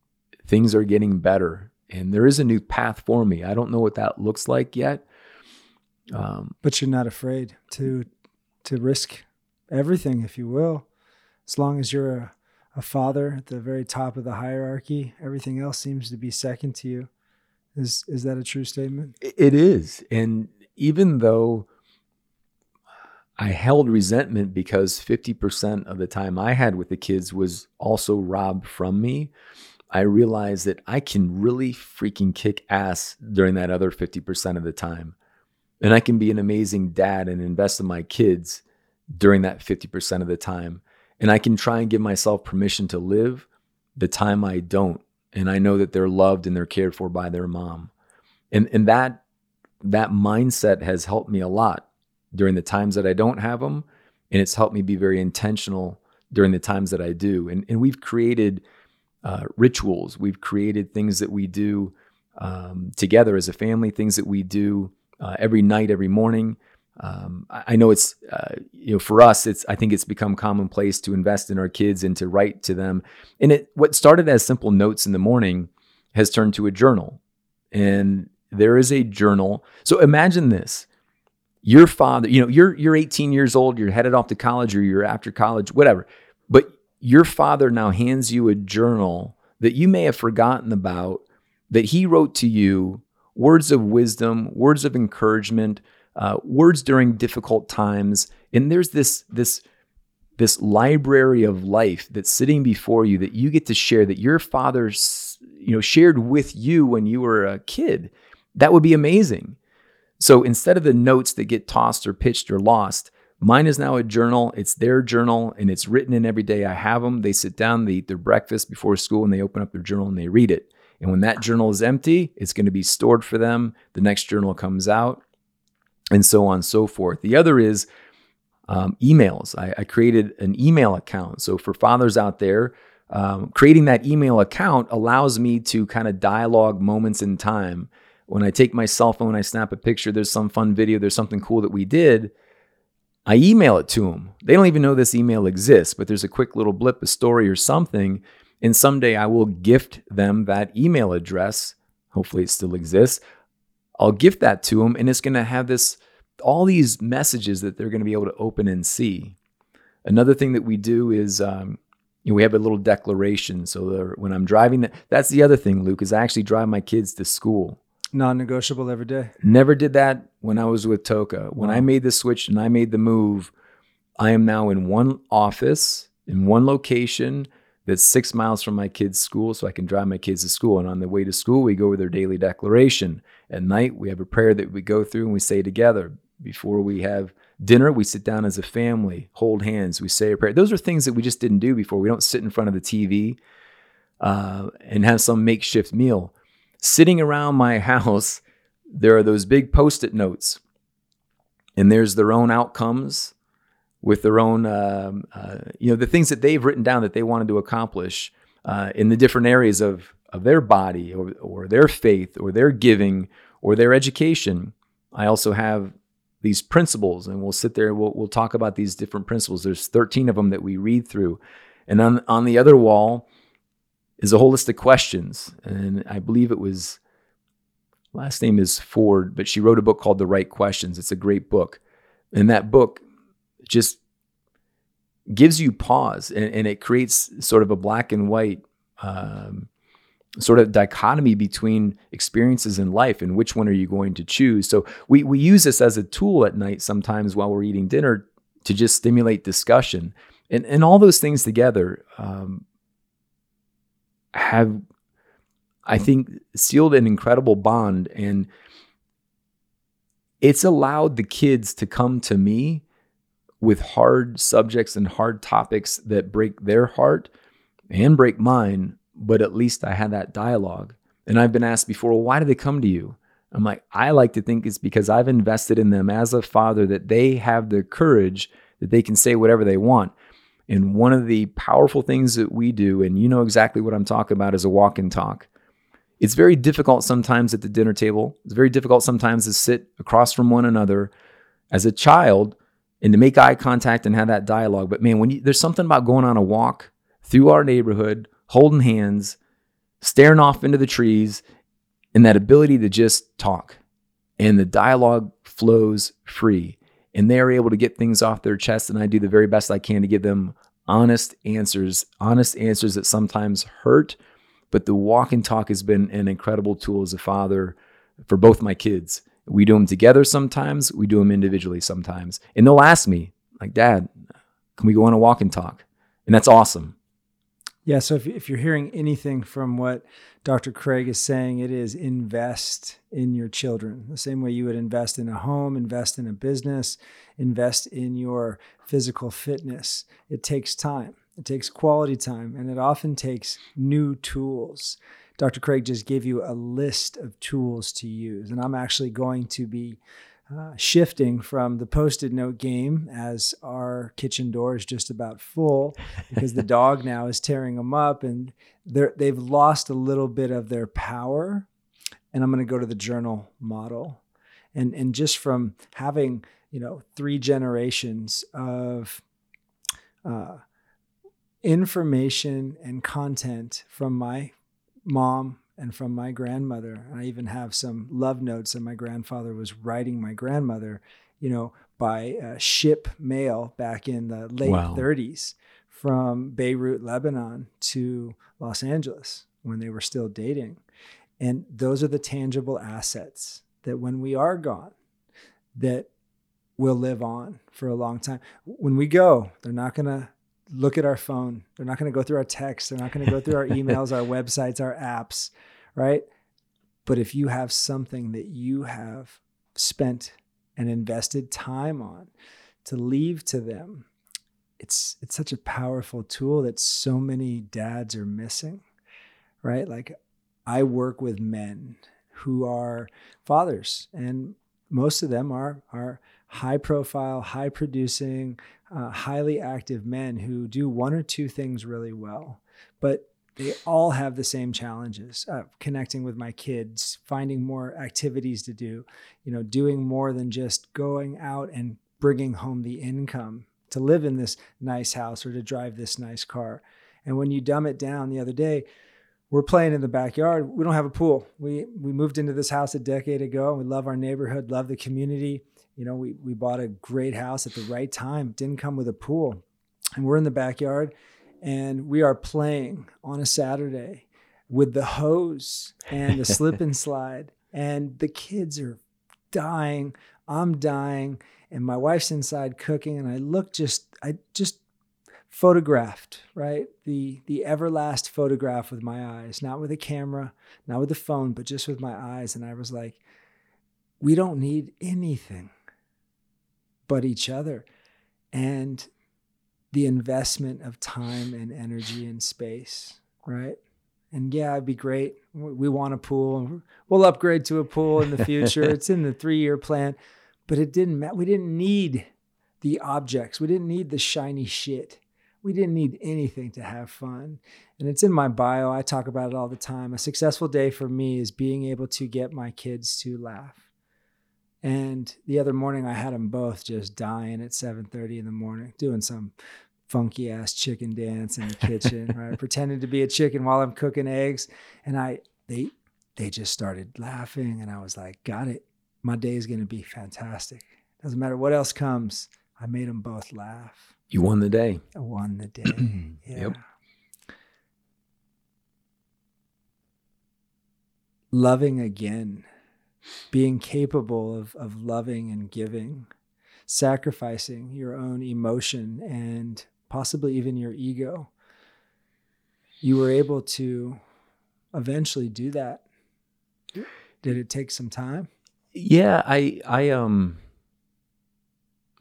things are getting better. And there is a new path for me. I don't know what that looks like yet. Um, but you're not afraid to to risk everything, if you will, as long as you're a, a father at the very top of the hierarchy. Everything else seems to be second to you. Is is that a true statement? It is, and even though I held resentment because 50% of the time I had with the kids was also robbed from me. I realized that I can really freaking kick ass during that other 50% of the time. And I can be an amazing dad and invest in my kids during that 50% of the time. And I can try and give myself permission to live the time I don't. And I know that they're loved and they're cared for by their mom. And, and that, that mindset has helped me a lot during the times that I don't have them. And it's helped me be very intentional during the times that I do. And, and we've created uh, rituals, we've created things that we do um, together as a family, things that we do uh, every night, every morning. Um, I know it's uh, you know for us, it's I think it's become commonplace to invest in our kids and to write to them. And it what started as simple notes in the morning has turned to a journal, and there is a journal. So imagine this: your father, you know, you're you're 18 years old, you're headed off to college or you're after college, whatever. But your father now hands you a journal that you may have forgotten about that he wrote to you words of wisdom, words of encouragement, uh, words during difficult times. And there's this this this library of life that's sitting before you that you get to share that your father you know shared with you when you were a kid. That would be amazing. So instead of the notes that get tossed or pitched or lost, mine is now a journal. It's their journal and it's written in every day. I have them. They sit down, they eat their breakfast before school, and they open up their journal and they read it. And when that journal is empty, it's going to be stored for them. The next journal comes out, and so on and so forth. The other is um, emails. I, I, created an email account. So for fathers out there, um, creating that email account allows me to kind of dialogue moments in time when I take my cell phone, I snap a picture, there's some fun video, there's something cool that we did, I email it to them. They don't even know this email exists, but there's a quick little blip, a story or something. And someday I will gift them that email address. Hopefully it still exists. I'll gift that to them, and it's going to have this all these messages that they're going to be able to open and see. Another thing that we do is um, you know, we have a little declaration. So when I'm driving, that's the other thing, Luke, is I actually drive my kids to school non-negotiable every day. Never did that when I was with TOCA. When wow. I made the switch and I made the move, I am now in one office in one location that's six miles from my kids' school, so I can drive my kids to school. And on the way to school, we go over their daily declaration. At night, we have a prayer that we go through and we say together. Before we have dinner, we sit down as a family, hold hands, we say a prayer. Those are things that we just didn't do before. We don't sit in front of the TV uh, and have some makeshift meal sitting around my house, there are those big post it notes, and there's their own outcomes with their own, um, uh, you know, the things that they've written down that they wanted to accomplish uh, in the different areas of, of their body or, or their faith or their giving or their education. I also have these principles, and we'll sit there. We'll, we'll talk about these different principles. There's 13 of them that we read through, and on on the other wall is a holistic questions. And I believe it was, last name is Ford, but she wrote a book called The Right Questions. It's a great book. And that book just gives you pause and, and it creates sort of a black and white um, sort of dichotomy between experiences in life and which one are you going to choose. So we, we use this as a tool at night sometimes while we're eating dinner to just stimulate discussion. And, and all those things together um, have, I think, sealed an incredible bond. And it's allowed the kids to come to me with hard subjects and hard topics that break their heart and break mine, but at least I had that dialogue. And I've been asked before, well, why do they come to you? I'm like, I like to think it's because I've invested in them as a father that they have the courage that they can say whatever they want. And one of the powerful things that we do, and you know exactly what I'm talking about, is a walk and talk. It's very difficult sometimes at the dinner table. It's very difficult sometimes to sit across from one another as a child and to make eye contact and have that dialogue. But man, when you, there's something about going on a walk through our neighborhood, holding hands, staring off into the trees, and that ability to just talk. And the dialogue flows free. And they're able to get things off their chest. And I do the very best I can to give them honest answers, honest answers that sometimes hurt. But the walk and talk has been an incredible tool as a father for both my kids. We do them together sometimes, we do them individually sometimes. And they'll ask me, like, Dad, can we go on a walk and talk? And that's awesome. Yeah. So if, if you're hearing anything from what Dr. Craig is saying, it is invest in your children the same way you would invest in a home, invest in a business, invest in your physical fitness. It takes time, it takes quality time, and it often takes new tools. Dr. Craig just gave you a list of tools to use. And I'm actually going to be uh, shifting from the post-it note game as our kitchen door is just about full because the dog now is tearing them up and they've lost a little bit of their power. And I'm going to go to the journal model. And, and just from having, you know, three generations of uh, information and content from my mom and from my grandmother. I even have some love notes that my grandfather was writing my grandmother, you know, by uh, ship mail back in the late wow. 30s from Beirut, Lebanon to Los Angeles when they were still dating. And those are the tangible assets that when we are gone, that will live on for a long time. When we go, they're not going to look at our phone. They're not going to go through our texts. They're not going to go through our emails, our websites, our apps, right? But if you have something that you have spent and invested time on to leave to them, it's it's such a powerful tool that so many dads are missing, right? Like I work with men who are fathers and most of them are are high profile, high producing, uh, highly active men who do one or two things really well, but they all have the same challenges uh, connecting with my kids finding more activities to do you know doing more than just going out and bringing home the income to live in this nice house or to drive this nice car. And when you dumb it down the other day we're playing in the backyard. We don't have a pool. We we moved into this house a decade ago. And we love our neighborhood love the community you know, we, we bought a great house at the right time, didn't come with a pool. And we're in the backyard and we are playing on a Saturday with the hose and the slip and slide. And the kids are dying. I'm dying. And my wife's inside cooking. And I look just, I just photographed, right? The the everlast photograph with my eyes, not with a camera, not with the phone, but just with my eyes. And I was like, we don't need anything but each other. And the investment of time and energy and space, right? And yeah, it'd be great. We want a pool. We'll upgrade to a pool in the future. it's in the three year plan, but it didn't matter. We didn't need the objects. We didn't need the shiny shit. We didn't need anything to have fun. And it's in my bio. I talk about it all the time. A successful day for me is being able to get my kids to laugh and the other morning, I had them both just dying at 7:30 in the morning, doing some funky ass chicken dance in the kitchen, right? Pretending to be a chicken while I'm cooking eggs, and I they they just started laughing, and I was like, "Got it. My day is gonna be fantastic." Doesn't matter what else comes. I made them both laugh. You won the day. I won the day. yeah. Yep. Loving again, being capable of, of loving and giving, sacrificing your own emotion and possibly even your ego. You were able to eventually do that. Did it take some time? Yeah, I I um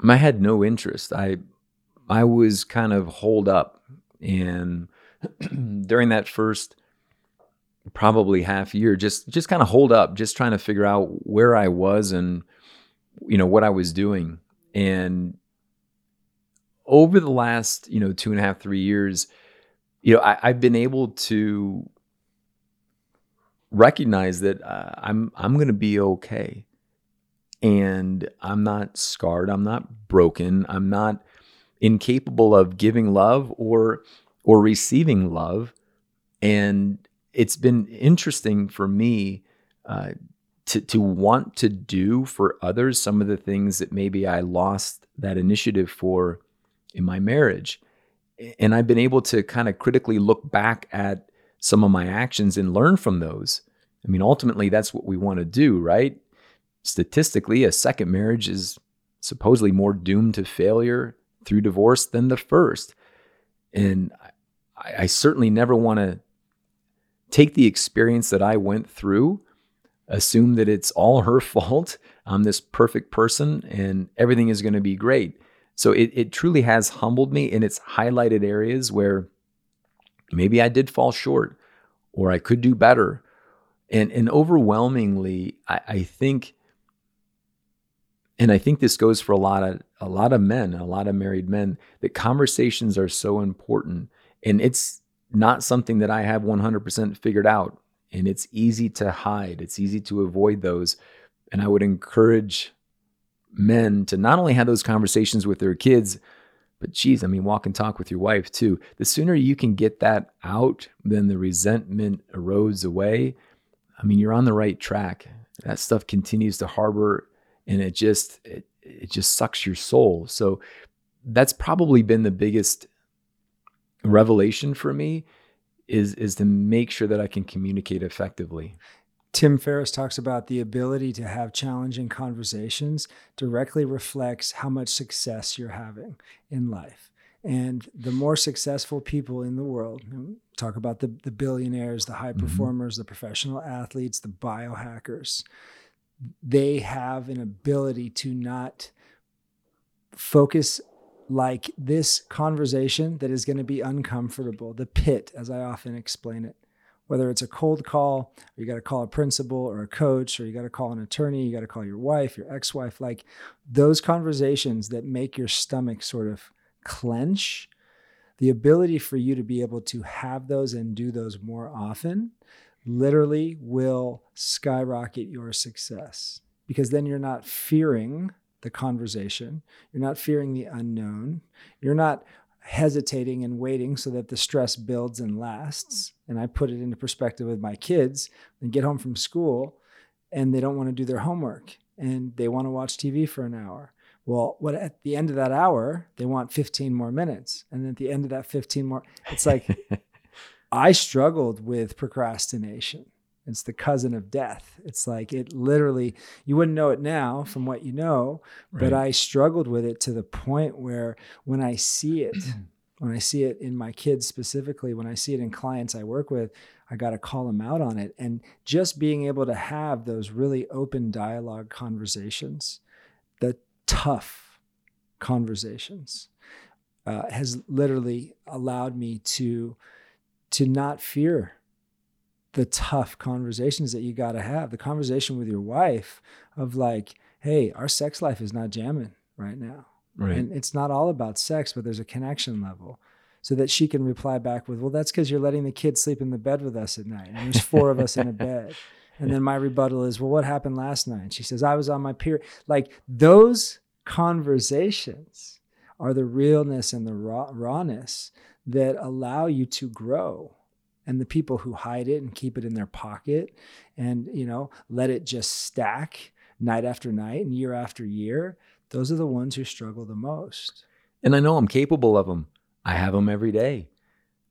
I had no interest. I I was kind of holed up and during that first probably half year just just kind of hold up just trying to figure out where I was and you know what I was doing. And over the last you know two and a half three years you know I, I've been able to recognize that uh, I'm I'm to be okay. And I'm not scarred, I'm not broken, I'm not incapable of giving love or or receiving love. And it's been interesting for me uh, to to want to do for others some of the things that maybe I lost that initiative for in my marriage and I've been able to kind of critically look back at some of my actions and learn from those. I mean, ultimately, that's what we want to do, right? Statistically, a second marriage is supposedly more doomed to failure through divorce than the first. And I, I certainly never want to take the experience that I went through, assume that it's all her fault. I'm this perfect person and everything is going to be great. So it, it truly has humbled me and it's highlighted areas where maybe I did fall short or I could do better. And, and overwhelmingly, I, I think, and I think this goes for a lot of a lot of men, a lot of married men, that conversations are so important. And it's not something that I have 100% figured out. And it's easy to hide. It's easy to avoid those. And I would encourage men to not only have those conversations with their kids, but geez, I mean, walk and talk with your wife too. The sooner you can get that out, then the resentment erodes away. I mean, you're on the right track. That stuff continues to harbor and it just it, it just sucks your soul. So that's probably been the biggest revelation for me is is to make sure that I can communicate effectively. Tim Ferriss talks about the ability to have challenging conversations directly reflects how much success you're having in life. And the more successful people in the world, talk about the, the billionaires, the high performers, mm-hmm. the professional athletes, the biohackers, they have an ability to not focus like this conversation that is going to be uncomfortable, the pit, as I often explain it. Whether it's a cold call, or you got to call a principal or a coach, or you got to call an attorney, you got to call your wife, your ex wife, like those conversations that make your stomach sort of clench, the ability for you to be able to have those and do those more often literally will skyrocket your success because then you're not fearing the conversation. You're not fearing the unknown. You're not hesitating and waiting so that the stress builds and lasts. And I put it into perspective with my kids and get home from school and they don't want to do their homework and they want to watch TV for an hour. Well, what at the end of that hour, they want 15 more minutes. And at the end of that 15 more, it's like I struggled with procrastination. It's the cousin of death. It's like it literally, you wouldn't know it now from what you know, right. but I struggled with it to the point where when I see it, when I see it in my kids specifically, when I see it in clients I work with, I got to call them out on it. And just being able to have those really open dialogue conversations, the tough conversations, uh, has literally allowed me to to not fear the tough conversations that you got to have. The conversation with your wife of like, hey, our sex life is not jamming right now. Right. And it's not all about sex, but there's a connection level. So that she can reply back with, well, that's because you're letting the kids sleep in the bed with us at night. And there's four of us in a bed. And then my rebuttal is, well, what happened last night? And she says, I was on my period. Like those conversations are the realness and the raw, rawness that allow you to grow and the people who hide it and keep it in their pocket and you know let it just stack night after night and year after year those are the ones who struggle the most. And I know I'm capable of them. I have them every day.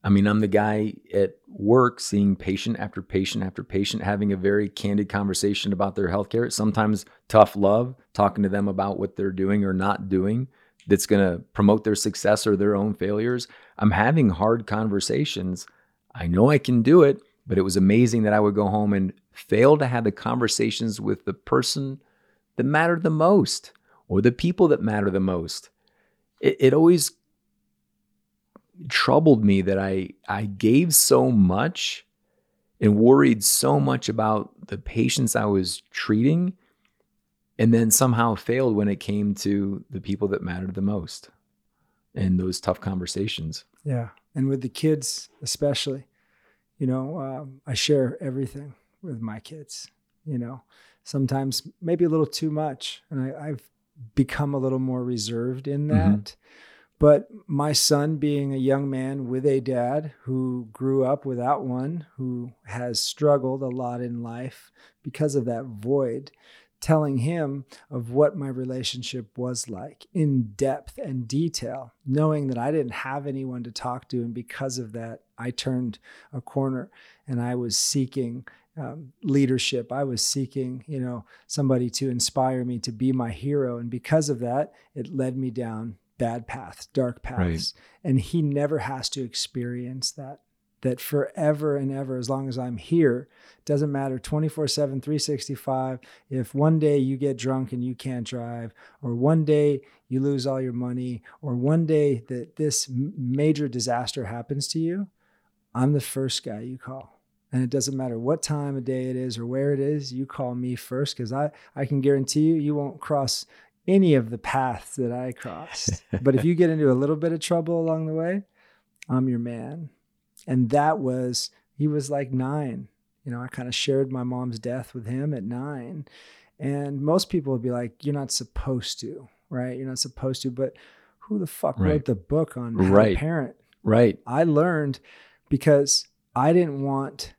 I mean, I'm the guy at work seeing patient after patient after patient, having a very candid conversation about their healthcare. Sometimes tough love, talking to them about what they're doing or not doing that's going to promote their success or their own failures. I'm having hard conversations. I know I can do it, but it was amazing that I would go home and fail to have the conversations with the person that mattered the most or the people that matter the most. It, it always troubled me that I I gave so much and worried so much about the patients I was treating and then somehow failed when it came to the people that mattered the most and those tough conversations. Yeah. And with the kids, especially, you know, um, I share everything with my kids, you know, sometimes maybe a little too much. And I, have become a little more reserved in mm-hmm. that. Mm-hmm. But my son, being a young man with a dad who grew up without one, who has struggled a lot in life because of that void, telling him of what my relationship was like in depth and detail, knowing that I didn't have anyone to talk to. And because of that, I turned a corner and I was seeking um, leadership. I was seeking, you know, somebody to inspire me to be my hero. And because of that, it led me down bad paths, dark paths. Right. And he never has to experience that. That forever and ever, as long as I'm here, doesn't matter 24 7, 365. If one day you get drunk and you can't drive, or one day you lose all your money, or one day that this major disaster happens to you, I'm the first guy you call. And it doesn't matter what time of day it is or where it is, you call me first because I, I can guarantee you, you won't cross any of the paths that I crossed. but if you get into a little bit of trouble along the way, I'm your man. And that was, he was like nine. You know, I kind of shared my mom's death with him at nine. And most people would be like, you're not supposed to, right? You're not supposed to. But who the fuck right. wrote the book on how right. to parent? Right. I learned because I didn't want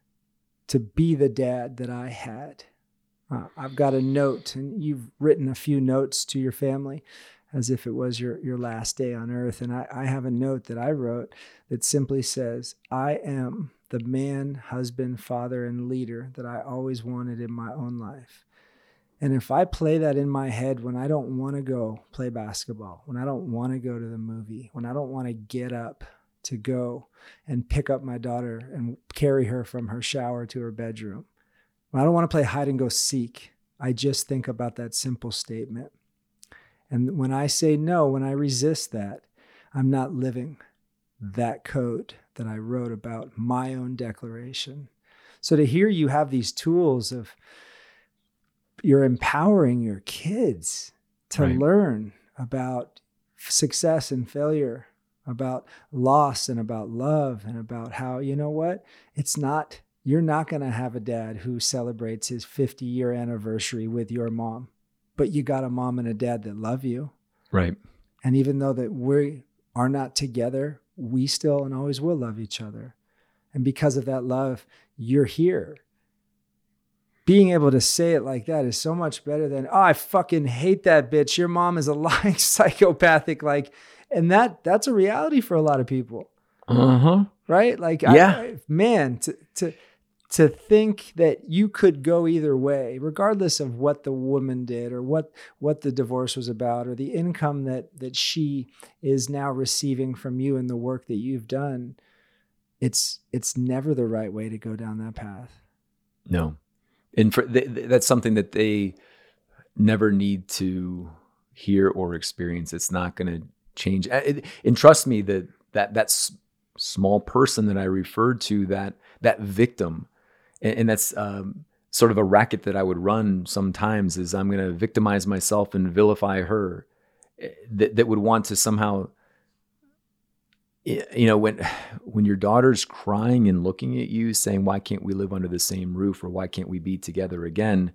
to be the dad that I had. Uh, I've got a note, and you've written a few notes to your family as if it was your, your last day on earth. And I, I have a note that I wrote that simply says, I am the man, husband, father, and leader that I always wanted in my own life. And if I play that in my head when I don't want to go play basketball, when I don't want to go to the movie, when I don't want to get up to go and pick up my daughter and carry her from her shower to her bedroom, when I don't want to play hide and go seek, I just think about that simple statement. And when I say no, when I resist that, I'm not living hmm. that code that I wrote about my own declaration. So to hear you have these tools of you're empowering your kids to right. learn about success and failure, about loss and about love and about how, you know what? It's not you're not going to have a dad who celebrates his 50 year anniversary with your mom, but you got a mom and a dad that love you. Right. And even though that we are not together, we still and always will love each other. And because of that love, you're here. Being able to say it like that is so much better than, oh, I fucking hate that bitch. Your mom is a lying psychopathic. Like, and that that's a reality for a lot of people. Uh-huh. Right? Like, yeah. I, man, to to to think that you could go either way regardless of what the woman did or what what the divorce was about or the income that that she is now receiving from you and the work that you've done it's it's never the right way to go down that path. No. And for that's something that they never need to hear or experience. It's not going to change and trust me that that that's small person that i referred to that that victim and, and that's um, sort of a racket that I would run sometimes. Is I'm going to victimize myself and vilify her. Eh, that that would want to somehow, you know, when when your daughter's crying and looking at you, saying, "Why can't we live under the same roof?" or "Why can't we be together again?"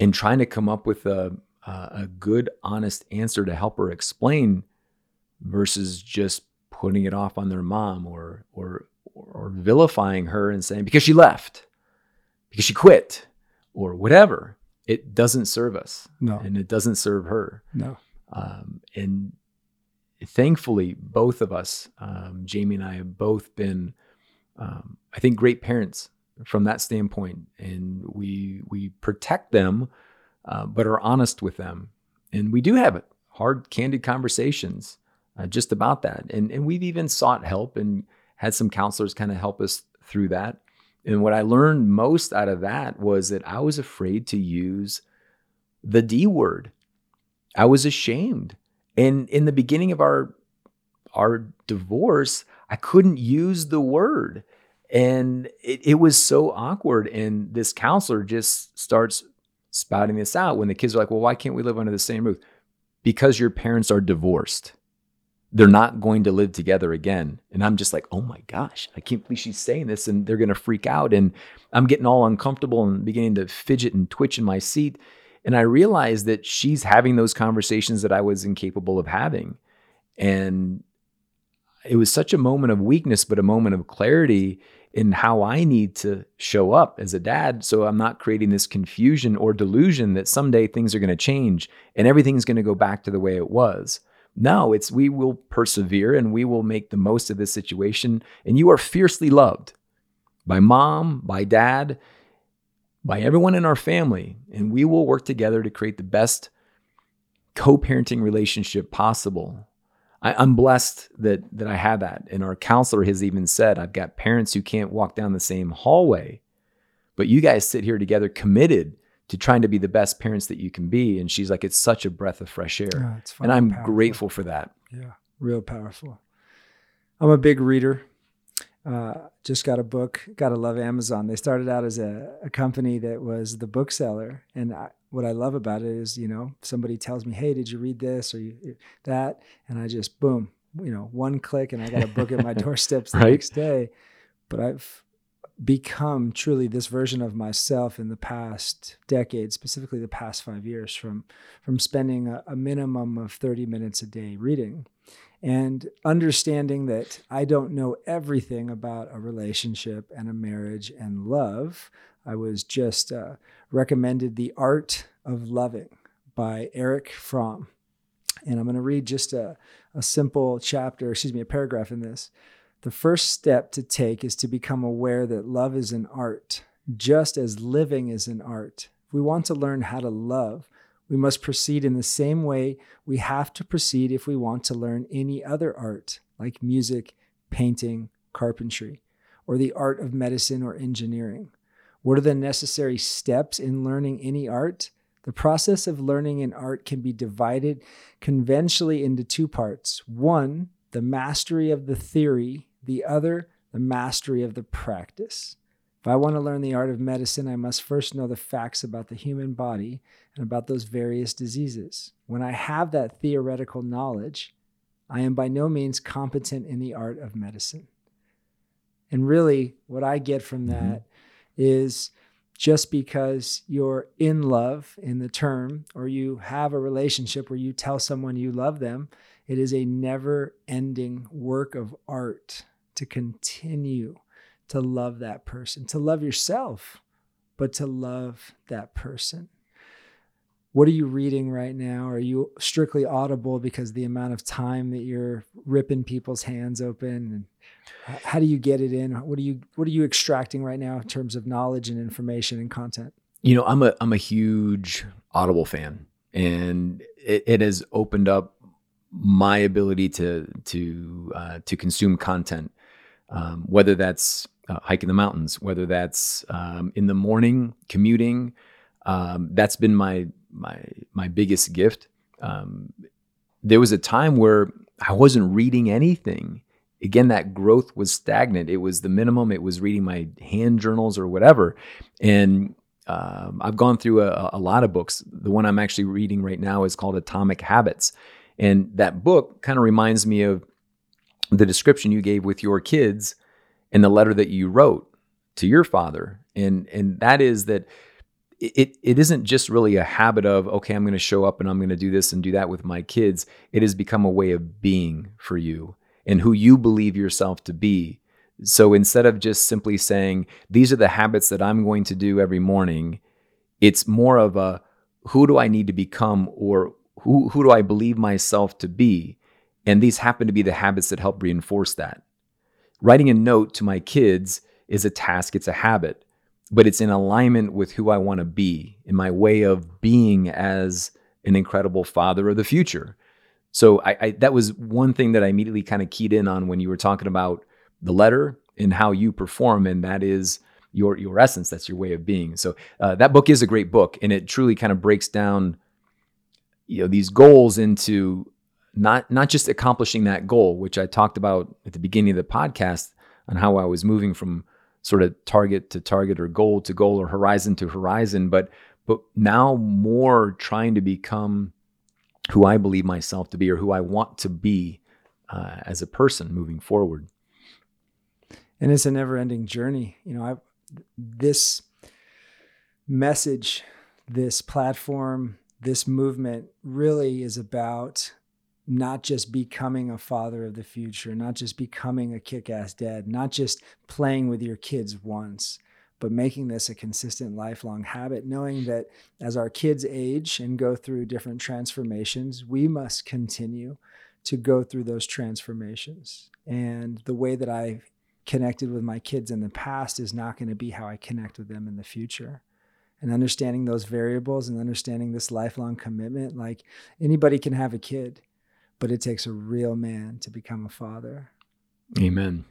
and trying to come up with a a good, honest answer to help her explain, versus just putting it off on their mom or or or vilifying her and saying because she left, because she quit, or whatever. it doesn't serve us. No. And it doesn't serve her. No. Um, and thankfully, both of us, um, Jamie and I, have both been, um, I think, great parents from that standpoint, and we we protect them, uh, but are honest with them, and we do have hard, candid conversations uh, just about that, and and we've even sought help and had some counselors kind of help us through that. And what I learned most out of that was that I was afraid to use the D word. I was ashamed. And in the beginning of our our divorce, I couldn't use the word. And it, it was so awkward. And this counselor just starts spouting this out when the kids are like, Well, why can't we live under the same roof? Because your parents are divorced they're not going to live together again. And I'm just like, oh my gosh, I can't believe she's saying this. And they're going to freak out. And I'm getting all uncomfortable and beginning to fidget and twitch in my seat. And I realize that she's having those conversations that I was incapable of having. And it was such a moment of weakness, but a moment of clarity in how I need to show up as a dad. So I'm not creating this confusion or delusion that someday things are going to change and everything's going to go back to the way it was. No, it's we will persevere and we will make the most of this situation. And you are fiercely loved by mom, by dad, by everyone in our family. And we will work together to create the best co parenting relationship possible. I, am blessed that, that I have that. And our counselor has even said, I've got parents who can't walk down the same hallway, but you guys sit here together committed to trying to be the best parents that you can be. And she's like, it's such a breath of fresh air. Yeah, and I'm powerful. grateful for that. Yeah, real powerful. I'm a big reader. Uh, just got a book. Gotta love Amazon. They started out as a, a company that was the bookseller, and I, what I love about it is, you know, somebody tells me, "Hey, did you read this or you, that?" and I just boom, you know, one click, and I got a book at my doorsteps the right? next day. But I've become truly this version of myself in the past decade, specifically the past five years, from from spending a, a, minimum of 30 minutes a day reading and understanding that I don't know everything about a relationship and a marriage and love. I was just uh, recommended The Art of Loving by Erich Fromm. And I'm going to read just a, a simple chapter, excuse me, a paragraph in this. The first step to take is to become aware that love is an art, just as living is an art. If we want to learn how to love, we must proceed in the same way we have to proceed if we want to learn any other art, like music, painting, carpentry, or the art of medicine or engineering. What are the necessary steps in learning any art? The process of learning an art can be divided conventionally into two parts. One, the mastery of the theory, the other, the mastery of the practice. If I want to learn the art of medicine, I must first know the facts about the human body and about those various diseases. When I have that theoretical knowledge, I am by no means competent in the art of medicine. And really, what I get from mm-hmm. that is just because you're in love in the term, or you have a relationship where you tell someone you love them, it is a never ending work of art to continue to love that person, to love yourself, but to love that person. What are you reading right now? Are you strictly audible because the amount of time that you're ripping people's hands open and how do you get it in? What are you what are you extracting right now in terms of knowledge and information and content? You know, I'm a I'm a huge Audible fan and it, it has opened up my ability to to uh, to consume content, um, whether that's uh, hiking the mountains, whether that's um, in the morning commuting. Um, that's been my my my biggest gift. Um, there was a time where I wasn't reading anything. Again, that growth was stagnant. It was the minimum. It was reading my hand journals or whatever, and um, I've gone through a, a, lot of books. The one I'm actually reading right now is called Atomic Habits. And that book kind of reminds me of the description you gave with your kids and the letter that you wrote to your father. And and that is that it it isn't just really a habit of okay, I'm going to show up and I'm going to do this and do that with my kids. It has become a way of being for you and who you believe yourself to be. So instead of just simply saying these are the habits that I'm going to do every morning, It's more of a who do I need to become or who, who do I believe myself to be? And these happen to be the habits that help reinforce that. Writing a note to my kids is a task, it's a habit, but it's in alignment with who I want to be in my way of being as an incredible father of the future. So I, I, that was one thing that I immediately kind of keyed in on when you were talking about the letter and how you perform, and that is your your essence. That's your way of being. So uh, that book is a great book, and it truly kind of breaks down, you know, these goals into not not just accomplishing that goal, which I talked about at the beginning of the podcast on how I was moving from sort of target to target or goal to goal or horizon to horizon, but but now more trying to become who I believe myself to be or who I want to be uh, as a person moving forward. And it's a never-ending journey. You know, I this message, this platform, this movement really is about not just becoming a father of the future, not just becoming a kick ass dad, not just playing with your kids once, but making this a consistent lifelong habit, knowing that as our kids age and go through different transformations, we must continue to go through those transformations. And the way that I've connected with my kids in the past is not going to be how I connect with them in the future. And understanding those variables and understanding this lifelong commitment, like anybody can have a kid, but it takes a real man to become a father. Amen.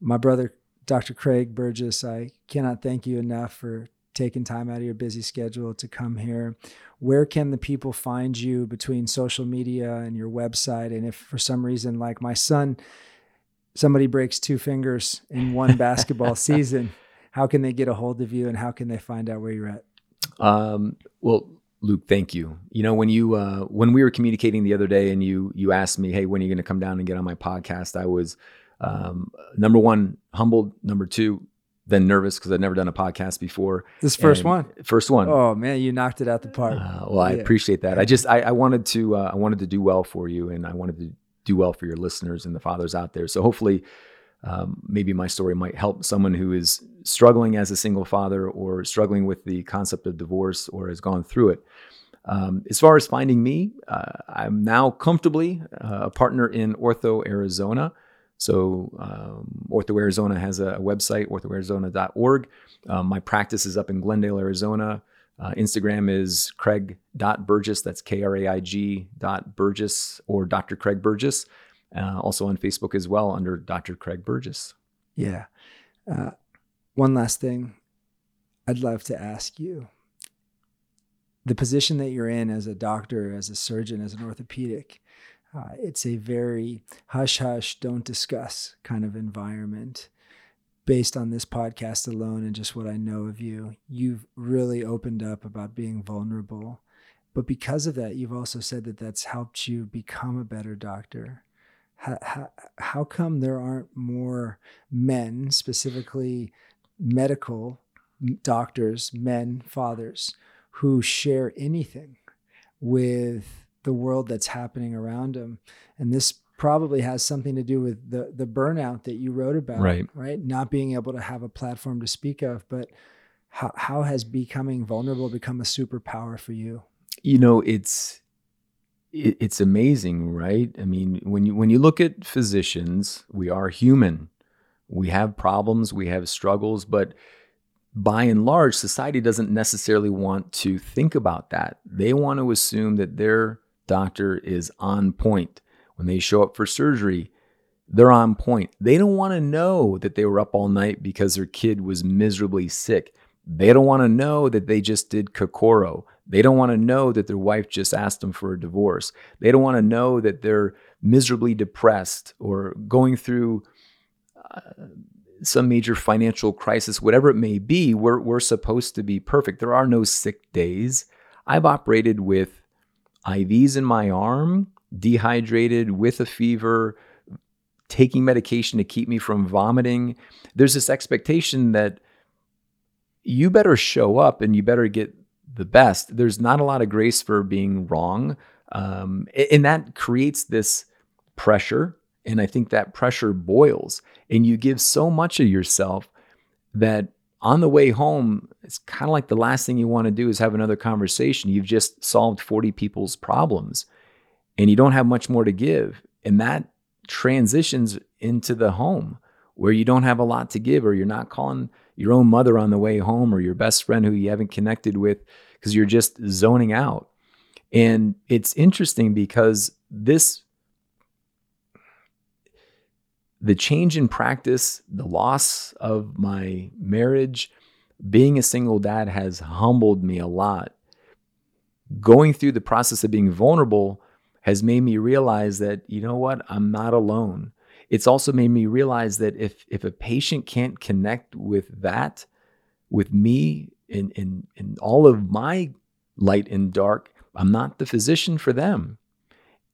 My brother Dr. Kraig Burgess, I cannot thank you enough for taking time out of your busy schedule to come here. Where can the people find you between social media and your website? And if for some reason, like my son, somebody breaks two fingers in one basketball season, how can they get a hold of you and how can they find out where you're at? Um, well, Luke, thank you. You know, when you uh, when we were communicating the other day, and you you asked me, "Hey, when are you going to come down and get on my podcast?" I was um, number one, humbled. Number two, then nervous because I'd never done a podcast before. This first and one, first one. Oh man, you knocked it out the park. Uh, well, I yeah. appreciate that. I just I, I wanted to uh, I wanted to do well for you, and I wanted to do well for your listeners and the fathers out there. So hopefully, um, maybe my story might help someone who is struggling as a single father or struggling with the concept of divorce or has gone through it. Um, as far as finding me, uh, I'm now comfortably uh, a partner in Ortho Arizona. So um, Ortho Arizona has a, website, orthoarizona.org. Um, my practice is up in Glendale, Arizona. Uh, Instagram is kraig.burgess, that's K-R-A-I-G dot Burgess or Dr. Kraig Burgess. Uh, also on Facebook as well under Dr. Kraig Burgess. Yeah. Uh, one last thing I'd love to ask you. The position that you're in as a doctor, as a surgeon, as an orthopedic, uh, it's a very hush hush, don't discuss kind of environment. Based on this podcast alone and just what I know of you, you've really opened up about being vulnerable. But because of that, you've also said that that's helped you become a better doctor. How, how, how come there aren't more men, specifically medical doctors, men, fathers, who share anything with the world that's happening around them. And this probably has something to do with the the burnout that you wrote about, right? Right, not being able to have a platform to speak of, but how how has becoming vulnerable become a superpower for you? You know, it's it, it's amazing, right? I mean, when you when you look at physicians, we are human. We have problems, we have struggles, but by and large, society doesn't necessarily want to think about that. They want to assume that they're doctor is on point. When they show up for surgery, they're on point. They don't want to know that they were up all night because their kid was miserably sick. They don't want to know that they just did Kokoro. They don't want to know that their wife just asked them for a divorce. They don't want to know that they're miserably depressed or going through uh, some major financial crisis, whatever it may be. We're, we're supposed to be perfect. There are no sick days. I've operated with IVs in my arm, dehydrated with a fever, taking medication to keep me from vomiting. There's this expectation that you better show up and you better get the best. There's not a lot of grace for being wrong. Um, and that creates this pressure. And I think that pressure boils, and you give so much of yourself that on the way home, it's kind of like the last thing you want to do is have another conversation. You've just solved 40 people's problems and you don't have much more to give. And that transitions into the home where you don't have a lot to give or you're not calling your own mother on the way home or your best friend who you haven't connected with because you're just zoning out. And it's interesting because this the change in practice, the loss of my marriage, being a single dad has humbled me a lot. Going through the process of being vulnerable has made me realize that, you know what, I'm not alone. It's also made me realize that if, if a patient can't connect with that, with me in, in, in all of my light and dark, I'm not the physician for them.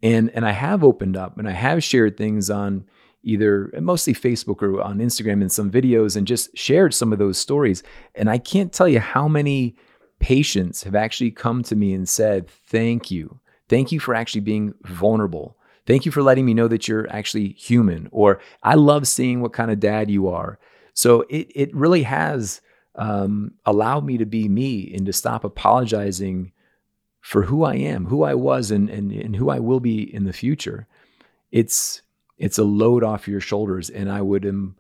And, and I have opened up and I have shared things on either mostly Facebook or on Instagram in some videos and just shared some of those stories. And I can't tell you how many patients have actually come to me and said, Thank you. Thank you for actually being vulnerable. Thank you for letting me know that you're actually human. Or I love seeing what kind of dad you are. So it, it really has um, allowed me to be me and to stop apologizing for who I am, who I was, and, and, and who I will be in the future. It's it's a load off your shoulders, and I would um,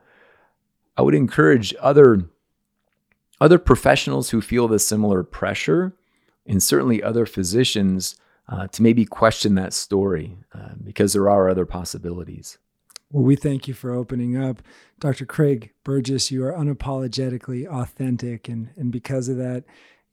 I would encourage other other professionals who feel the similar pressure, and certainly other physicians uh, to maybe question that story uh, because there are other possibilities. Well, we thank you for opening up. Dr. Kraig Burgess, you are unapologetically authentic. And, and because of that,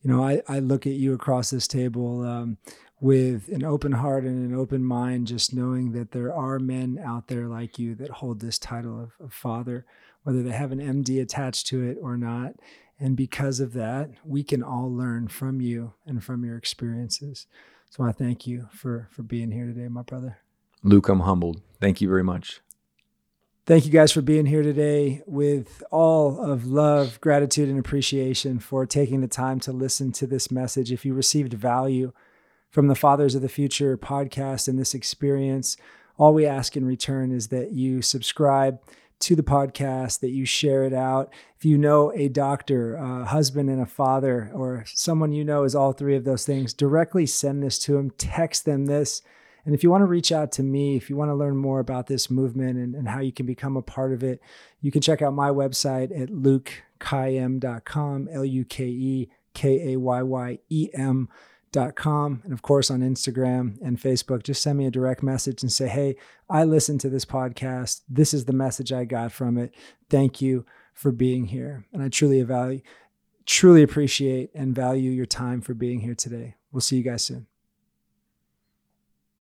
you know, I, I look at you across this table um, with an open heart and an open mind, just knowing that there are men out there like you that hold this title of, of father, whether they have an MD attached to it or not. And because of that, we can all learn from you and from your experiences. So I thank you for for being here today, my brother. Luke, I'm humbled. Thank you very much. Thank you guys for being here today with all of love, gratitude, and appreciation for taking the time to listen to this message. If you received value, from the Fathers of the Future podcast and this experience. All we ask in return is that you subscribe to the podcast, that you share it out. If you know a doctor, a husband, and a father, or someone you know is all three of those things, directly send this to them, text them this. And if you want to reach out to me, if you want to learn more about this movement and, and how you can become a part of it, you can check out my website at lukekayyem.com, L U K E K A Y Y E M com and of course on Instagram and Facebook. Just send me a direct message and say, Hey, I listened to this podcast. This is the message I got from it. Thank you for being here. And I truly value, truly appreciate and value your time for being here today. We'll see you guys soon.